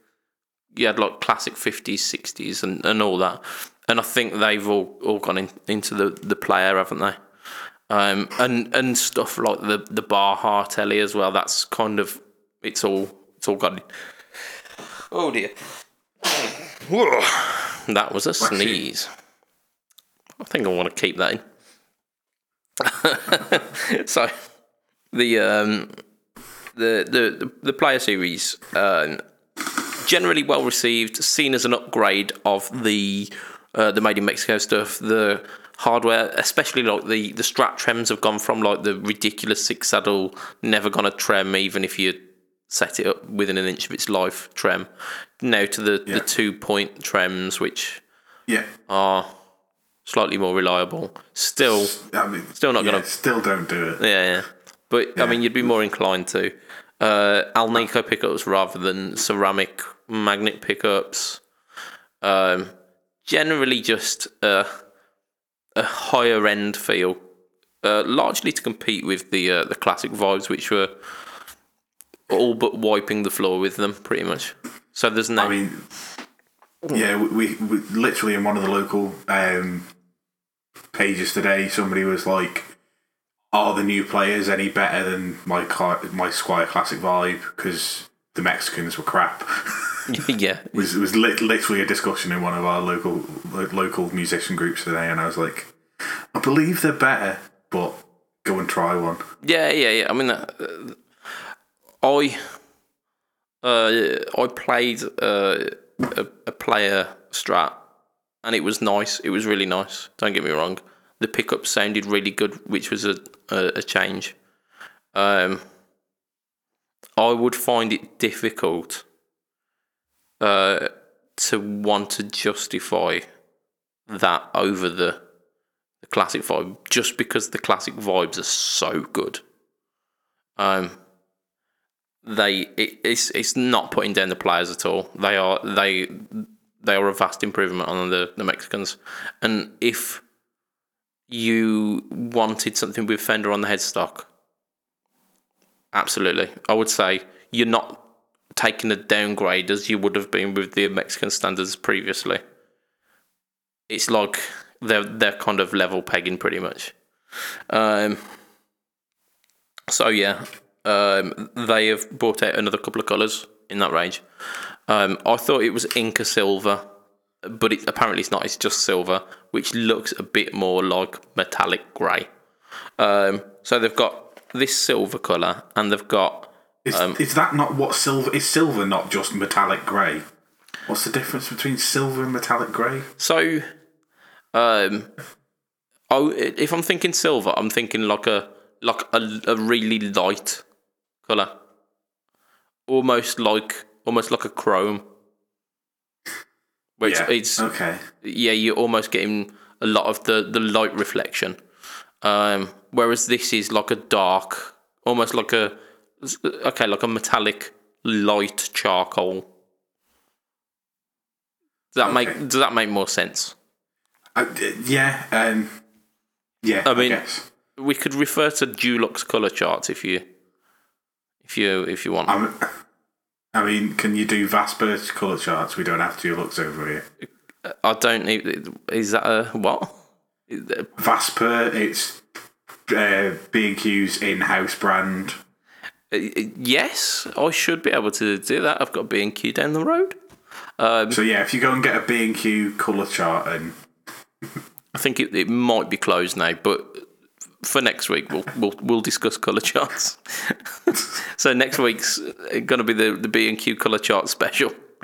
You had like classic fifties, sixties, and, and all that. And I think they've all, all gone in, into the, the player, haven't they? Um, and and stuff like the the Baja telly as well. That's kind of it's all it's all got. Oh dear, that was a sneeze. I think I want to keep that in. so the um the the the player series um, generally well received, seen as an upgrade of the uh, the made in Mexico stuff. The hardware, especially like the the strat trems, have gone from like the ridiculous six saddle, never gonna trem even if you set it up within an inch of its life trem, now to the Yeah. the two point trems, which Yeah. are slightly more reliable. Still, I mean, Still not yeah, gonna- Still don't do it. yeah, yeah. But I mean, you'd be more inclined to uh, Alnico pickups rather than ceramic magnet pickups. Um, generally, just a, a higher end feel, uh, largely to compete with the uh, the classic vibes, which were all but wiping the floor with them, pretty much. So there's no. I mean, yeah, we, we, literally in one of the local um, pages today, somebody was like, "Are the new players any better than my car, my Squier Classic vibe?" Because the Mexicans were crap. yeah, it was it was lit, literally a discussion in one of our local lo- local musician groups today, and I was like, "I believe they're better, but go and try one." Yeah, yeah, yeah. I mean, uh, I uh, I played uh, a, a player strat, and it was nice. It was really nice. Don't get me wrong. The pickup sounded really good, which was a a, a change. Um, I would find it difficult uh, to want to justify that over the the classic vibe just because the classic vibes are so good. Um, they it, it's it's not putting down the players at all. They are they they are a vast improvement on the the Mexicans, and if you wanted something with Fender on the headstock, absolutely, I would say you're not taking a downgrade as you would have been with the Mexican standards previously. It's like they're they're kind of level pegging pretty much. Um, so yeah, um, they have brought out another couple of colours in that range. Um, I thought it was Inca silver, but it, apparently it's not. It's just silver, which looks a bit more like metallic grey. Um, so they've got this silver colour, and they've got Is, Um, is that not what silver is? Silver not just metallic grey. What's the difference between silver and metallic grey? So, um, oh, if I'm thinking silver, I'm thinking like a like a, a really light color, almost like almost like a chrome. Which it's, Yeah. it's okay. yeah, you're almost getting a lot of the the light reflection. Um, whereas this is like a dark, almost like a okay, like a metallic light charcoal. Does that Okay. make does that make more sense? Uh, yeah. Um, yeah. I, mean- guess. We could refer to Dulux color charts if you if you if you want. I'm, I mean, can you do Valspar colour charts? We don't have to looks over here. I don't need. Is that a what? Valspar, it's uh, B&Q's in-house brand. uh, Yes, I should be able to do that. I've got B and Q down the road. So yeah, if you go and get a B&Q colour chart and I think it, it might be closed now, but for next week we'll we'll, we'll discuss color charts. so next week's going to be the the B and Q color chart special.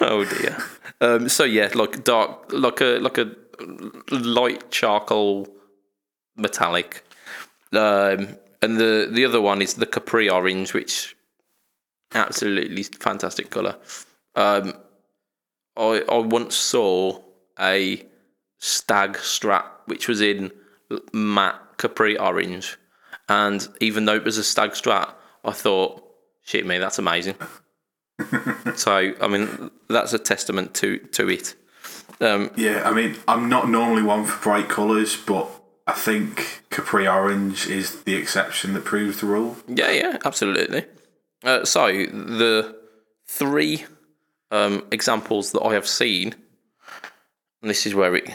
oh dear. Um, so yeah, like dark, like a like a light charcoal metallic, um, and the the other one is the Capri orange, which absolutely fantastic color. Um, I I once saw a stag strat which was in matte capri orange, and even though it was a stag strat, I thought, shit me, that's amazing. so I mean, that's a testament to to it. Um, yeah, I mean, I'm not normally one for bright colours, but I think Capri Orange is the exception that proves the rule. yeah, yeah, absolutely. Uh, so the three um, examples that I have seen, and this is where it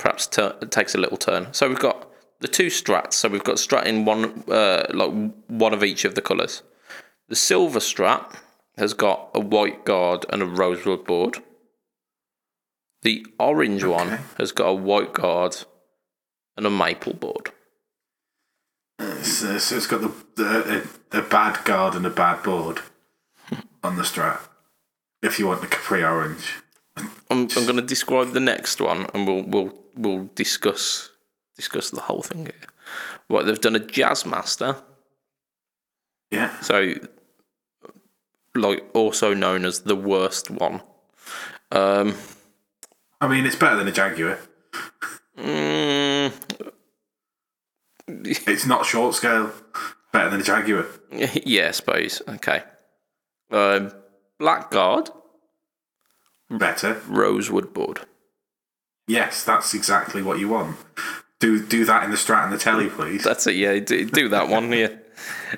perhaps tur takes a little turn. So we've got the two strats. So we've got strat in one, uh, like one of each of the colours. The silver strat has got a white guard and a rosewood board. The orange one has got a white guard and a maple board. So, so it's got the, the a, a bad guard and a bad board on the strat. If you want the Capri Orange. I'm, I'm going to describe the next one, and we'll we'll we'll discuss discuss the whole thing here. Right, they've done a jazz master, Yeah. so like also known as the worst one. Um, I mean, it's better than a Jaguar. mm, It's not short scale. Better than a Jaguar. yeah, I suppose. Okay. Um, blackguard, Better. rosewood board. Yes, that's exactly what you want. Do do that in the strat and the telly, please. That's it. Yeah, do, do that one. Yeah,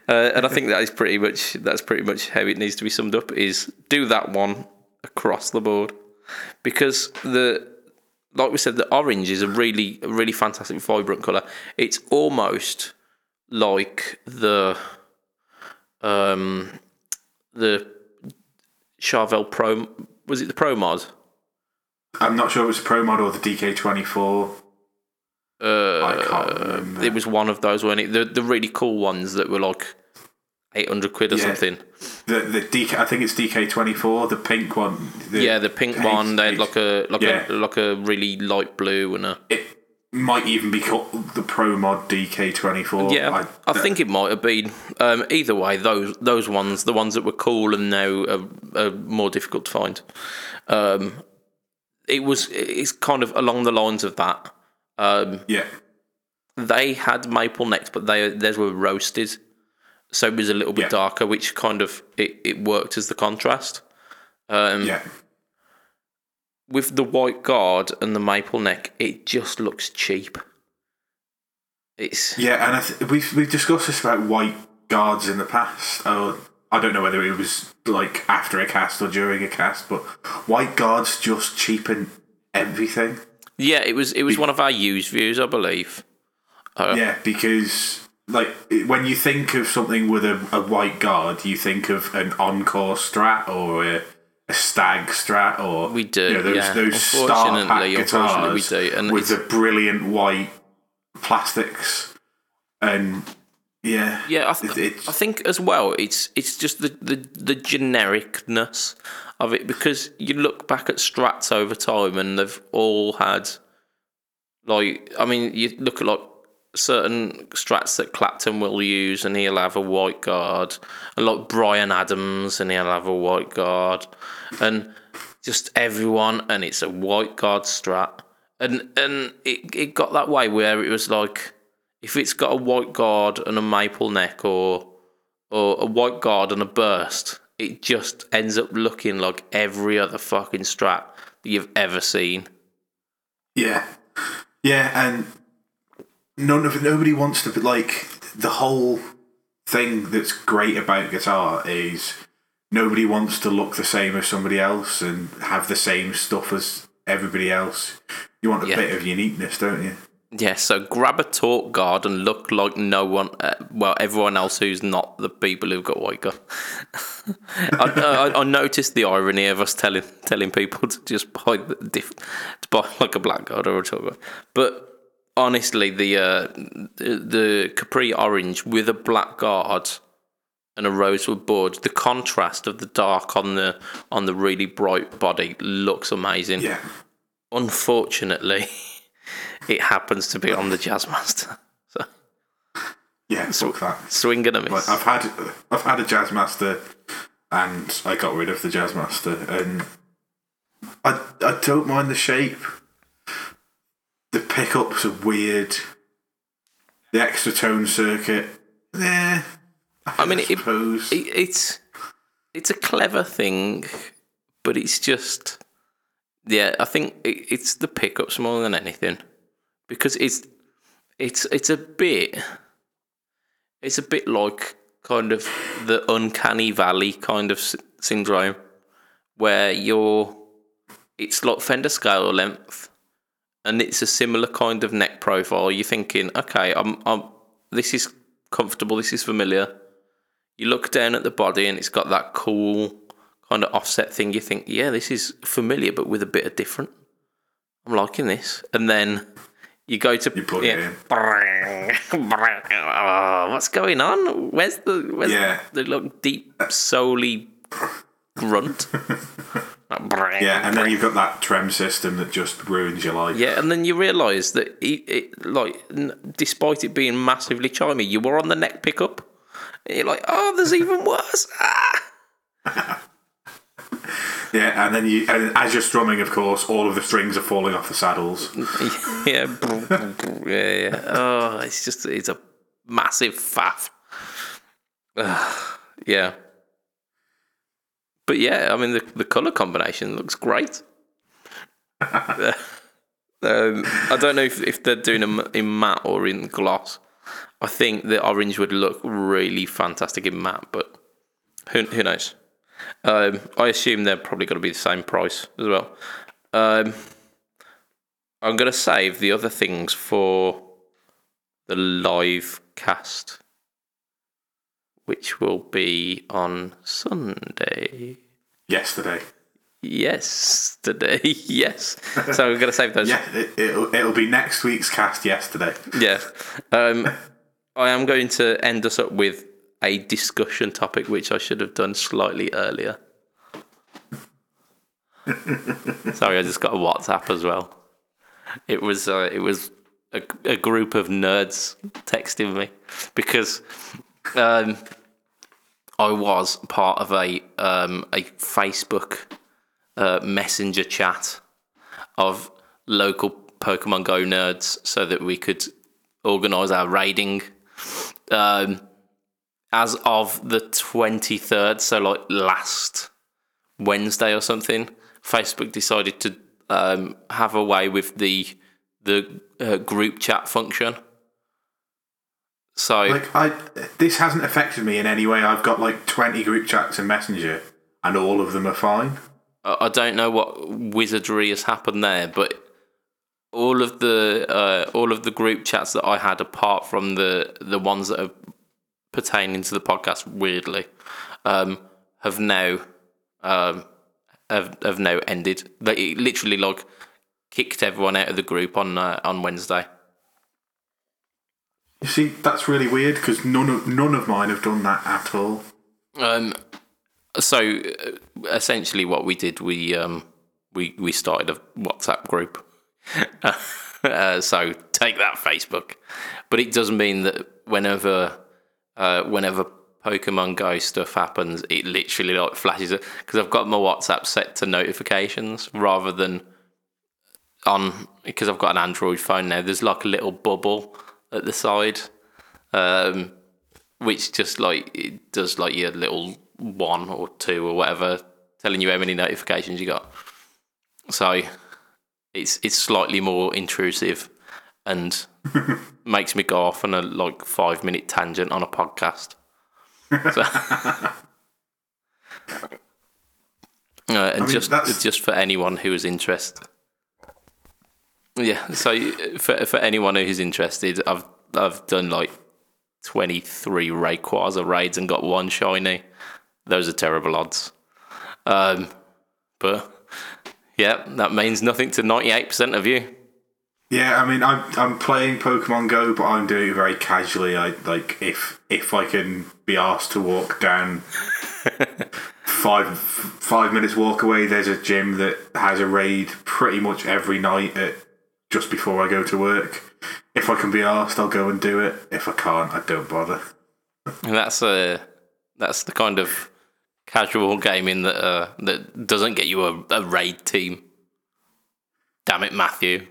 uh, and I think that is pretty much that's pretty much how it needs to be summed up. Is do that one across the board because the like we said, the orange is a really a really fantastic vibrant color. It's almost like the um the Charvel Pro was it the Pro mod? I'm not sure it was the Pro Mod or the DK24. Uh, I can't remember. It was one of those, weren't it? The the really cool ones that were like eight hundred quid or Yeah. something. The the DK, I think it's DK24, the pink one. The Yeah, the pink H- one. They had like a like yeah. a like a really light blue and a It might even be called the Pro Mod DK24. yeah. I, think it might have been. Um, either way, those those ones, the ones that were cool and now are, are more difficult to find. Um, it was it's kind of along the lines of that. Um, Yeah. they had maple necks, but they theirs were roasted, so it was a little bit Yeah. darker, which kind of it, it worked as the contrast. Um, Yeah. With the white guard and the maple neck, it just looks cheap. It's Yeah, and I th- we've we've discussed this about white guards in the past. Oh, I don't know whether it was like after a cast or during a cast, but white guards just cheapen everything. yeah, it was it was one of our used views, I believe. Uh, Yeah, because like when you think of something with a, a white guard, you think of an encore strat or a, a stag strat or We do, you know, those, yeah. those star pack unfortunately we do, and with the brilliant white plastics and yeah, Yeah, I, th- it, I think as well, it's it's just the, the, the genericness of it because you look back at strats over time and they've all had like I mean you look at like certain strats that Clapton will use and he'll have a white guard. And like Bryan Adams and he'll have a white guard. And just everyone and it's a white guard strat. And and it, it got that way where it was like if it's got a white guard and a maple neck or or a white guard and a burst, it just ends up looking like every other fucking strat that you've ever seen. yeah, yeah, and none of nobody wants to be like the whole thing that's great about guitar is nobody wants to look the same as somebody else and have the same stuff as everybody else. You want a Yeah. bit of uniqueness, don't you? Yeah, so grab a tort guard and look like no one, uh, well, everyone else who's not the people who've got white guard. I, I, I noticed the irony of us telling telling people to just buy the diff, to buy like a black guard or a tort guard, but honestly, the uh, the, the Capri orange with a black guard and a rosewood board, the contrast of the dark on the on the really bright body looks amazing. Yeah. Unfortunately, it happens to be on the Jazzmaster. So Yeah, fuck that. swing and a Like, miss. I've had I've had a Jazzmaster, and I got rid of the Jazzmaster, and I I don't mind the shape. The pickups are weird. The extra tone circuit, yeah. I mean, it, it, it's it's a clever thing, but it's just yeah. I think it, it's the pickups more than anything because it's it's it's a bit it's a bit like kind of the uncanny valley kind of s- syndrome where you're it's like Fender scale length and it's a similar kind of neck profile. You're thinking, okay, I'm, I'm, this is comfortable, this is familiar. You look down at the body, and it's got that cool kind of offset thing. You think, yeah, this is familiar, but with a bit of different. I'm liking this, and then you go to You plug it in. Oh, what's going on? Where's the where's Yeah. the, the look deep soully grunt? Yeah, and then you've got that trem system that just ruins your life. Yeah, and then you realise that it, it, like, n- despite it being massively chimey, you were on the neck pickup. And you're like, oh, there's even worse. Ah! Yeah, and then you, and as you're strumming, of course, all of the strings are falling off the saddles. yeah, yeah, yeah. Oh, it's just, it's a massive faff. Yeah. But yeah, I mean, the, the colour combination looks great. um, I don't know if, if they're doing them in matte or in gloss. I think the orange would look really fantastic in matte, but who, who knows? Um, I assume they're probably going to be the same price as well. Um, I'm going to save the other things for the live cast, which will be on Sunday. Yesterday. Yesterday, yes. So we're going to save those. Yeah, it, it'll, it'll be next week's cast yesterday. Yeah. Um, I am going to end us up with a discussion topic, which I should have done slightly earlier. Sorry, I just got a WhatsApp as well. It was uh, it was a, a group of nerds texting me because um, I was part of a um, a Facebook uh, messenger chat of local Pokemon Go nerds so that we could organise our raiding. Um, as of the 23rd, so like last Wednesday or something, Facebook decided to um, have a way with the the uh, group chat function. So Like I, this hasn't affected me in any way. I've got like twenty group chats in Messenger, and all of them are fine. I I don't know what wizardry has happened there, but all of the uh, all of the group chats that I had, apart from the the ones that are pertaining to the podcast, weirdly, um, have now um, have have now ended. They literally like kicked everyone out of the group on uh, on Wednesday. You see, that's really weird because none of none of mine have done that at all. Um, so uh, essentially, what we did, we um, we we started a WhatsApp group. uh, so take that, Facebook. But it doesn't mean that whenever uh, whenever Pokemon Go stuff happens, it literally like flashes it because I've got my WhatsApp set to notifications rather than on because I've got an Android phone now. There's like a little bubble at the side. Um, which just like it does like your little one or two or whatever, telling you how many notifications you got. So it's it's slightly more intrusive and makes me go off on a like five minute tangent on a podcast. So, Uh, and mean, just that's- just for anyone who is interested. Yeah, so for for anyone who's interested, I've I've done like twenty three Rayquaza raids and got one shiny. Those are terrible odds. Um, but yeah, that means nothing to ninety eight percent of you. Yeah, I mean, I'm I'm playing Pokemon Go, but I'm doing it very casually. I like if if I can be asked to walk down five five minutes walk away. There's a gym that has a raid pretty much every night at just before I go to work. If I can be asked, I'll go and do it. If I can't, I don't bother. And that's a that's the kind of casual gaming that uh, that doesn't get you a, a raid team. Damn it, Matthew.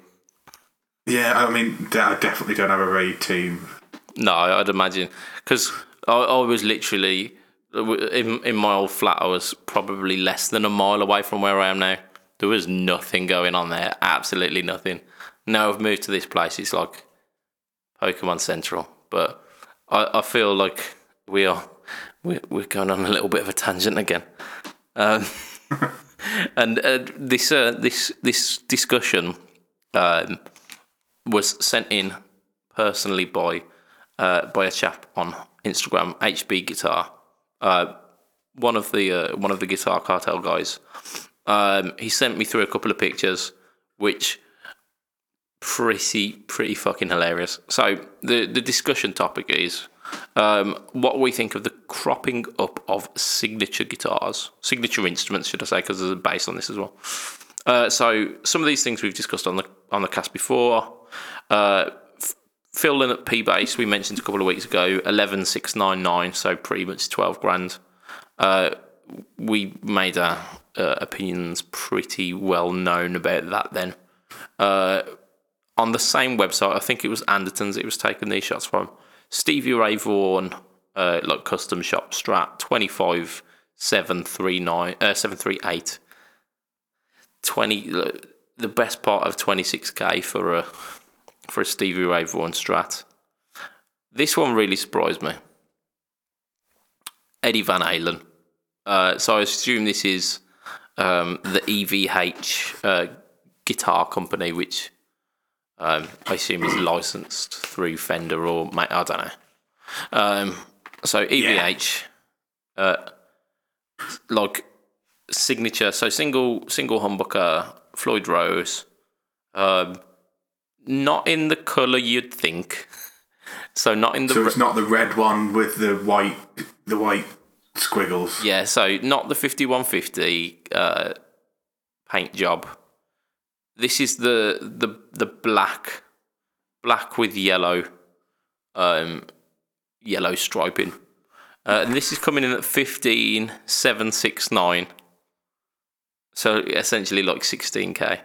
Yeah, I mean, I definitely don't have a raid team. No, I'd imagine because I, I was literally in in my old flat. I was probably less than a mile away from where I am now. There was nothing going on there. Absolutely nothing. Now I've moved to this place. It's like Pokemon Central, but I, I feel like we are we're, we're going on a little bit of a tangent again. Um, and uh, this uh, this this discussion um, was sent in personally by uh, by a chap on Instagram, HB Guitar, uh, one of the uh, one of the Guitar Cartel guys. Um, he sent me through a couple of pictures, which pretty pretty fucking hilarious. So the the discussion topic is um, what we think of the cropping up of signature guitars, signature instruments, should I say? Because there's a bass on this as well. Uh, so some of these things we've discussed on the on the cast before. Uh, Phil Lynott P bass we mentioned a couple of weeks ago, eleven six nine nine, so pretty much twelve grand. Uh, we made our uh, opinions pretty well known about that then. On the same website, I think it was Anderton's, it was taking these shots from. Stevie Ray Vaughan, uh, like custom shop strat, 25 739, uh, 738. 20, uh, the best part of 26k for a, for a Stevie Ray Vaughan strat. This one really surprised me. Eddie Van Halen. Uh, so I assume this is um, the EVH uh, guitar company, which um, I assume is licensed through Fender or I don't know. Um, so EVH, uh, like signature, so single single humbucker, Floyd Rose, um, not in the color you'd think. So not in the So it's not the red one with the white the white squiggles. Yeah, so not the 5150 uh, paint job. This is the the the black black with yellow um yellow striping. Uh, and this is coming in at 15769. So essentially like 16k.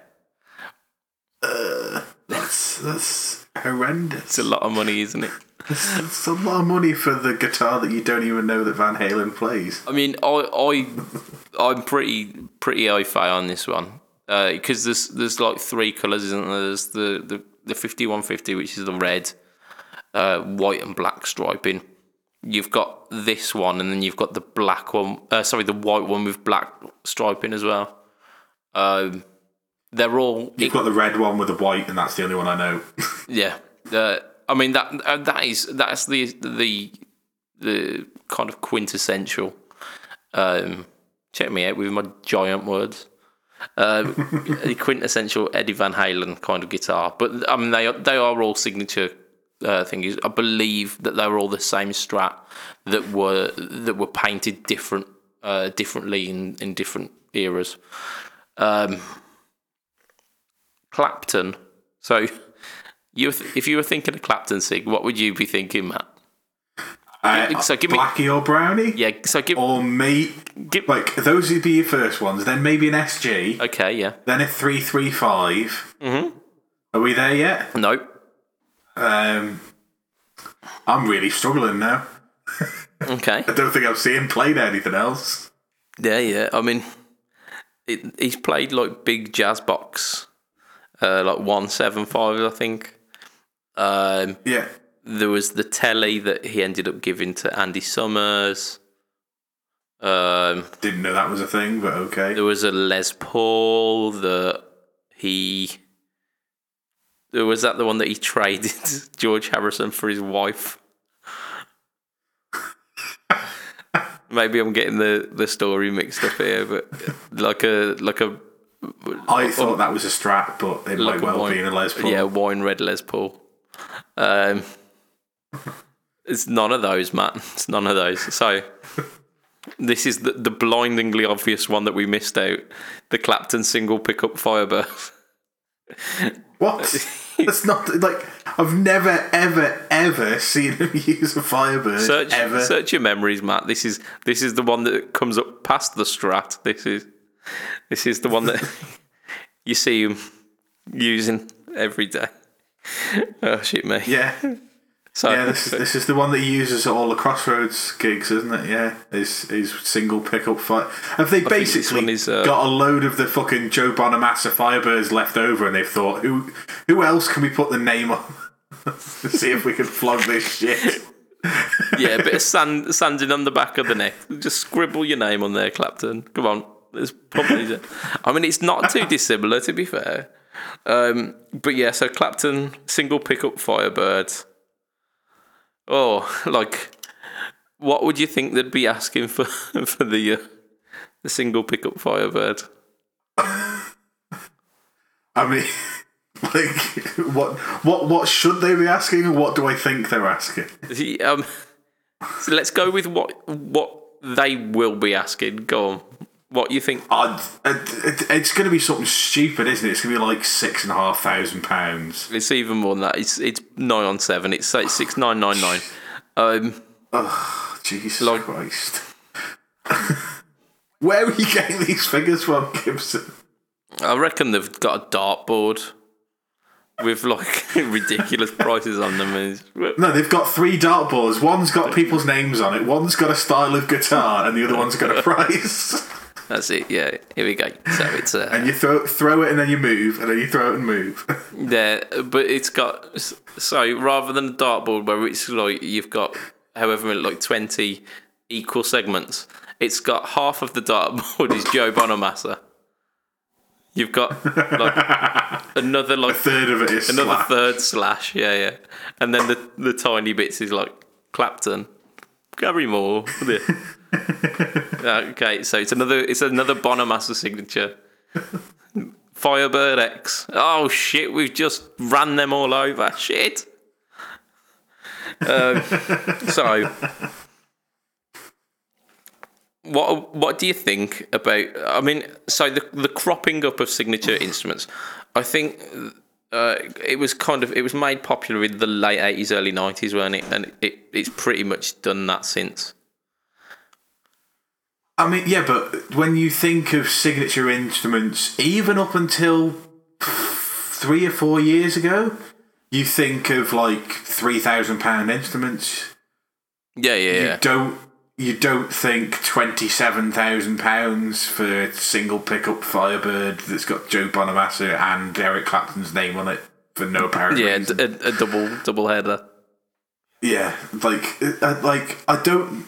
uh, That's that's horrendous. It's a lot of money, isn't it? It's a lot of money for the guitar that you don't even know that Van Halen plays. I mean, I I I'm pretty pretty high on this one because there's there's like three colours, isn't there? There's the the the fifty one fifty, which is the red, uh, white and black striping. You've got this one, and then you've got the black one. Uh, sorry, the white one with black striping as well. Um, they're all You've got the red one with the white, and that's the only one I know. yeah. Uh, I mean that uh, that is that's the the the kind of quintessential. Um, check me out with my giant words. Uh, the quintessential Eddie Van Halen kind of guitar, but I mean they are, they are all signature uh, things. I believe that they were all the same strat that were that were painted different uh, differently in, in different eras. Um, Clapton. So, you th- if you were thinking of Clapton Sig, what would you be thinking, Matt? Uh, So give me- Blackie or Brownie? Yeah. So give. Or me? give Like those would be your first ones. Then maybe an SG. okay. Yeah. Then a three three five. Mm-hmm. Are we there yet? No. Um, I'm really struggling now. Okay. I don't think I've seen played anything else. Yeah. Yeah. I mean, it, he's played like big jazz box, uh, like one seven five, I think. Um, Yeah. There was the telly that he ended up giving to Andy Summers. Um, Didn't know that was a thing, but okay. There was a Les Paul that he. Was that the one that he traded George Harrison for his wife. Maybe I'm getting the, the story mixed up here, but like a like a I thought that was a strat, but it like might well wine, be in a Les Paul. yeah wine red Les Paul. Um, it's none of those, Matt. It's none of those. So this is the, the blindingly obvious one that we missed out: the Clapton single pickup Firebird. What? That's not like I've never, ever, ever seen him use a Firebird. Search, ever. search your memories, Matt. This is this is the one that comes up past the Strat. This is this is the one that you see him using every day. Oh shit, me. Yeah, So yeah. This, this is the one that he uses at all the Crossroads gigs, isn't it? Yeah, his his single pickup fire. Have they this basically is, uh, got a load of the fucking Joe Bonamassa Firebirds left over, and they've thought, who who else can we put the name on? See if we can flog this shit. yeah, a bit of sand sanding on the back of the neck. Just scribble your name on there, Clapton. Come on. There's probably I mean it's not too dissimilar to be fair. Um, but yeah, so Clapton single pickup Firebird. Oh, like, what would you think they'd be asking for for the uh, the single pickup Firebird? I mean, like, what, what, what should they be asking, what do I think they're asking? The, Um, so let's go with what what they will be asking. Go on. What you think? I'd, it, it, it's going to be something stupid, isn't it? It's going to be like six and a half thousand pounds. It's even more than that. It's it's nine on seven. It's like six nine nine nine. Um, oh Jesus Like- Christ. Where are you getting these figures from, Gibson? I reckon they've got a dartboard with like ridiculous prices on them. No, they've got three dartboards. One's got people's names on it, one's got a style of guitar, and the other one's got a price. That's it. Yeah, here we go. So it's uh, and you throw throw it and then you move, and then you throw it and move. yeah, but it's got so rather than a dartboard where it's like you've got however many, like twenty equal segments, it's got half of the dartboard is Joe Bonamassa. You've got like another like Third of it is another slap. third slash, yeah, yeah, and then the the tiny bits is like Clapton, Gary Moore. okay, so it's another it's another Bonamassa signature. Firebird X. Oh shit, we've just ran them all over. Shit. Um, so, what what do you think about? I mean, so the the cropping up of signature instruments. I think uh, it was kind of it was made popular in the late eighties, early nineties, weren't it? And it it's pretty much done that since. I mean, yeah, but when you think of signature instruments, even up until three or four years ago, you think of like three thousand pound instruments. Yeah, yeah, You yeah. don't. You don't think twenty seven thousand pounds for a single pickup Firebird that's got Joe Bonamassa and Eric Clapton's name on it for no apparent Yeah, reason. d- a, a double double header. Yeah, like, uh, like I don't.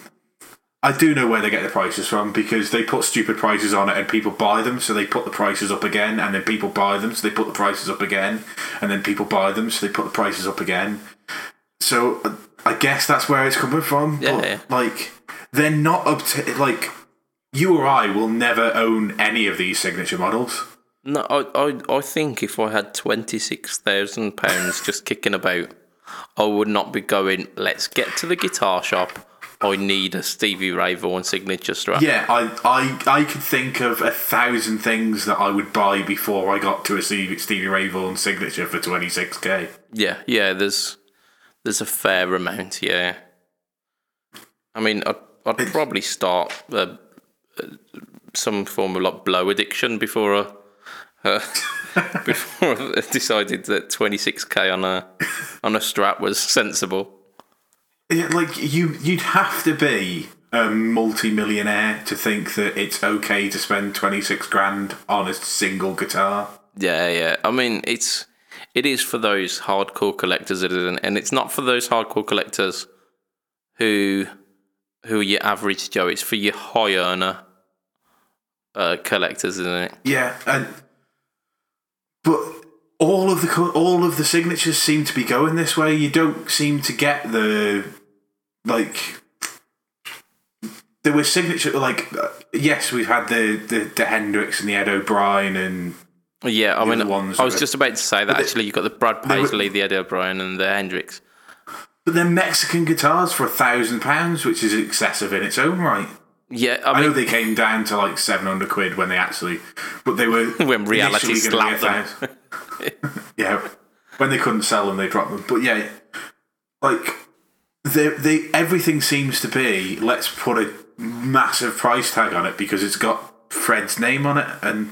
I do know where they get the prices from because they put stupid prices on it and people buy them, so they put the prices up again, and then people buy them, so they put the prices up again, and then people buy them, so they put the prices up again. So I guess that's where it's coming from. Yeah, but, yeah. like they're not up to like you or I will never own any of these signature models. No, I, I, I think if I had twenty six thousand pounds just kicking about, I would not be going. Let's get to the guitar shop. I need a Stevie Ray Vaughan signature strap. Yeah, I, I, I could think of a thousand things that I would buy before I got to a Stevie, Ray Vaughan signature for 26k. yeah, yeah. There's there's a fair amount. Yeah. I mean, I'd, I'd probably start uh, uh, some form of like blow addiction before I. Uh, before I decided that 26k on a on a strap was sensible. Yeah, like you, you'd have to be a multi-millionaire to think that it's okay to spend 26 grand on a single guitar. Yeah, yeah. I mean, it's it is for those hardcore collectors, it isn't, and it's not for those hardcore collectors who who are your average Joe. It's for your high earner uh, collectors, isn't it? Yeah, and but all of the all of the signatures seem to be going this way. You don't seem to get the like. There was signature like uh, yes, we've had the, the the Hendrix and the Ed O'Brien and Yeah, I mean, ones I was just about to say that actually. You've got the Brad they were- Paisley, the Ed O'Brien, and the Hendrix. but they're Mexican guitars for a thousand pounds, which is excessive in its own right. Yeah, I I know they came down to like seven hundred quid when they actually, but they were When reality initially gonna be a slapped thousand. yeah, when they couldn't sell them, they dropped them. But yeah, like they they everything seems to be let's put a massive price tag on it because it's got Fred's name on it, and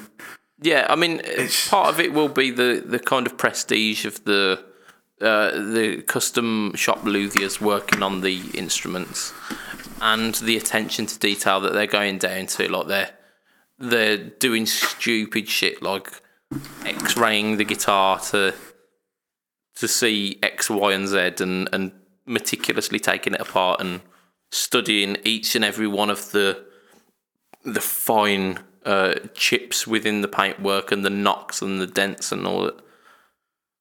Yeah, I mean, It's- part of it will be the, the kind of prestige of the uh, the custom shop luthiers working on the instruments and the attention to detail that they're going down to. Like they're they're doing stupid shit like X-raying the guitar to to see X, Y, and Z, and and meticulously taking it apart and studying each and every one of the the fine uh, chips within the paintwork and the knocks and the dents and all that.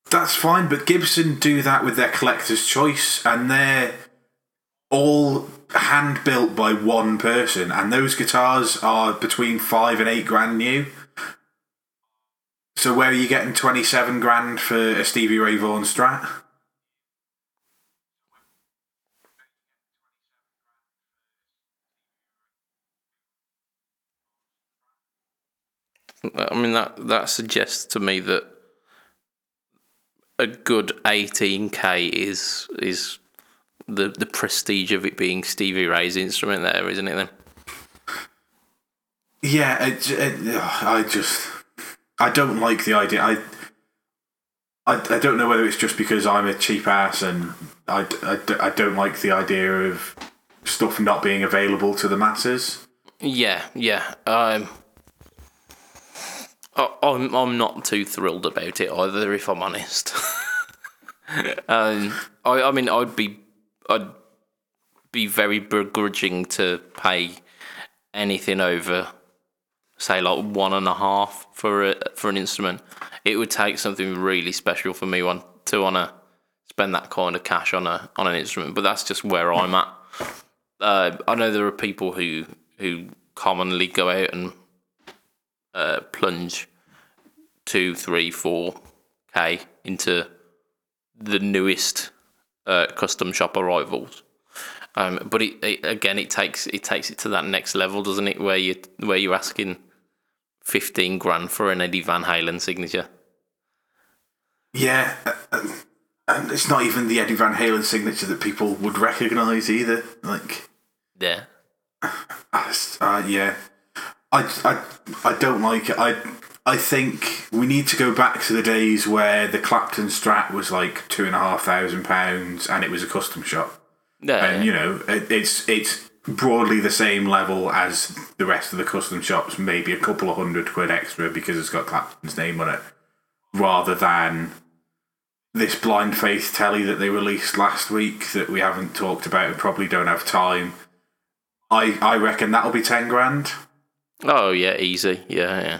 That's fine, but Gibson do that with their collector's choice, and they're all hand built by one person, and those guitars are between five and eight grand new. So where are you getting twenty seven grand for a Stevie Ray Vaughan Strat? I mean that that suggests to me that a good 18k is is the the prestige of it being Stevie Ray's instrument there, isn't it? Then Yeah, it, it, oh, I just I don't like the idea. I, I I don't know whether it's just because I'm a cheap ass and I, I, I don't like the idea of stuff not being available to the masses. yeah, yeah. Um, I, I'm I'm not too thrilled about it either, if I'm honest. um, I I mean I'd be I'd be very begrudging to pay anything over say like one and a half for a, for an instrument. It would take something really special for me one to wanna spend that kind of cash on a on an instrument. But that's just where I'm at. Uh, I know there are people who who commonly go out and uh, plunge two, three, four k into the newest uh, custom shop arrivals. Um, but it, it again, it takes it takes it to that next level, doesn't it? Where you where you're asking fifteen grand for an Eddie Van Halen signature. Yeah, and, and it's not even the Eddie Van Halen signature that people would recognise either. Like, Yeah, uh, yeah, I, I I don't like it. I I think we need to go back to the days where the Clapton Strat was like two and a half thousand pounds and it was a custom shop. yeah, and you know it, it's it's broadly the same level as the rest of the custom shops maybe a couple of hundred quid extra because it's got clapton's name on it rather than this blind faith telly that they released last week that we haven't talked about and probably don't have time i i reckon that'll be 10 grand Oh yeah, easy. Yeah, yeah.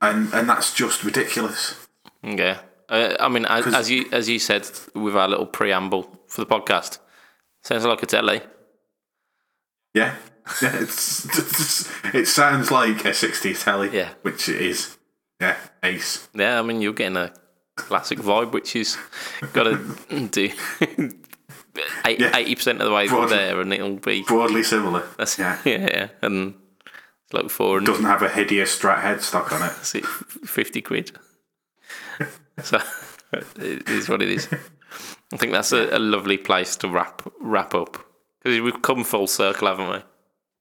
and and that's just ridiculous Yeah. Uh, I mean, as, as you as you said with our little preamble for the podcast, sounds like a telly. Yeah yeah it's, it sounds like a 60s telly Yeah. which it is yeah ace Yeah, I mean, you're getting a classic vibe, which is got to do Yeah. eighty percent of the way Broadly. there, and it'll be broadly similar that's yeah yeah, yeah, and four and doesn't have a hideous strat head stuck on it. is it fifty quid. so it is what it is. I think that's a, a lovely place to wrap wrap up because we've come full circle, haven't we?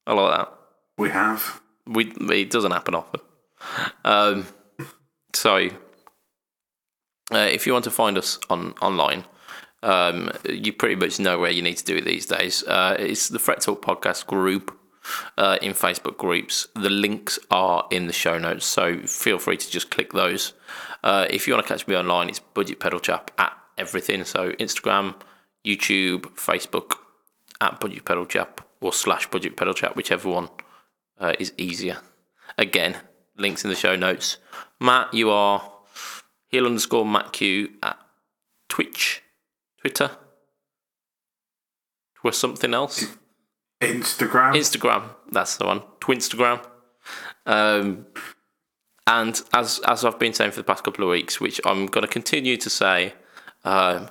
I like that. We have. we it doesn't happen often. Um, so, uh, if you want to find us on online, um, you pretty much know where you need to do it these days. Uh, it's the Fret Talk podcast group uh, in Facebook groups. The links are in the show notes, so feel free to just click those. Uh, if you want to catch me online, it's Budget Pedal Chap at everything. So Instagram, YouTube, Facebook at Budget Pedal Chap or slash Budget Pedal Chap, whichever one uh, is easier. Again, links in the show notes. Matt, you are heel underscore Matt Q at Twitch, Twitter, or something else. Instagram. Instagram, that's the one. Twinstagram. Um, and as as I've been saying for the past couple of weeks, which I'm going to continue to say, um,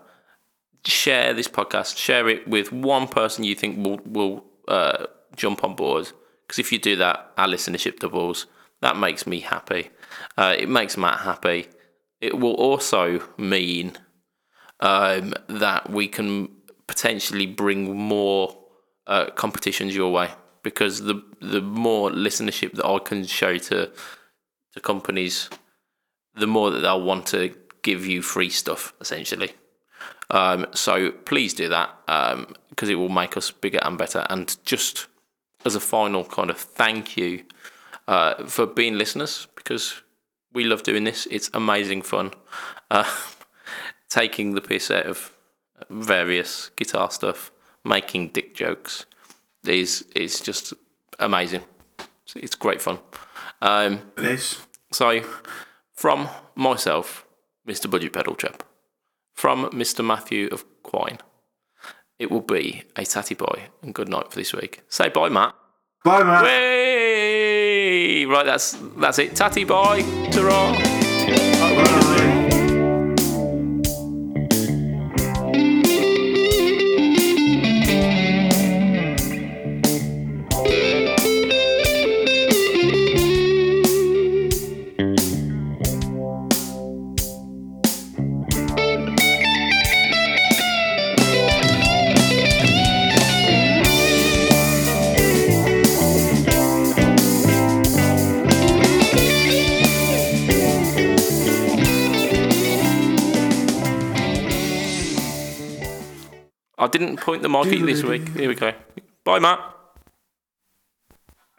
share this podcast. Share it with one person you think will will uh, jump on board. Because if you do that, our listenership doubles. That makes me happy. Uh, it makes Matt happy. It will also mean um, that we can potentially bring more uh, competitions your way because the the more listenership that I can show to to companies, the more that they'll want to give you free stuff essentially. Um, so please do that because it will make us bigger and better. And just as a final kind of thank you uh, for being listeners because we love doing this. It's amazing fun. Uh, taking the piss out of various guitar stuff, making dick jokes is is just amazing. It's, it's great fun. Um, It is. so, from myself, Mr. Budget Pedal Chap, from Mr. Matthew of Quine, it will be a tatty boy and good night for this week. Say bye, Matt. Bye, Matt. Way! Right, that's that's it. Tatty boy. Ta-ra. Didn't point the mic at you this week. Here we go. Bye, Matt.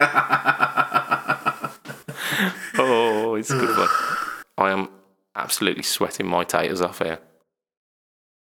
oh, it's a good one. I am absolutely sweating my taters off here.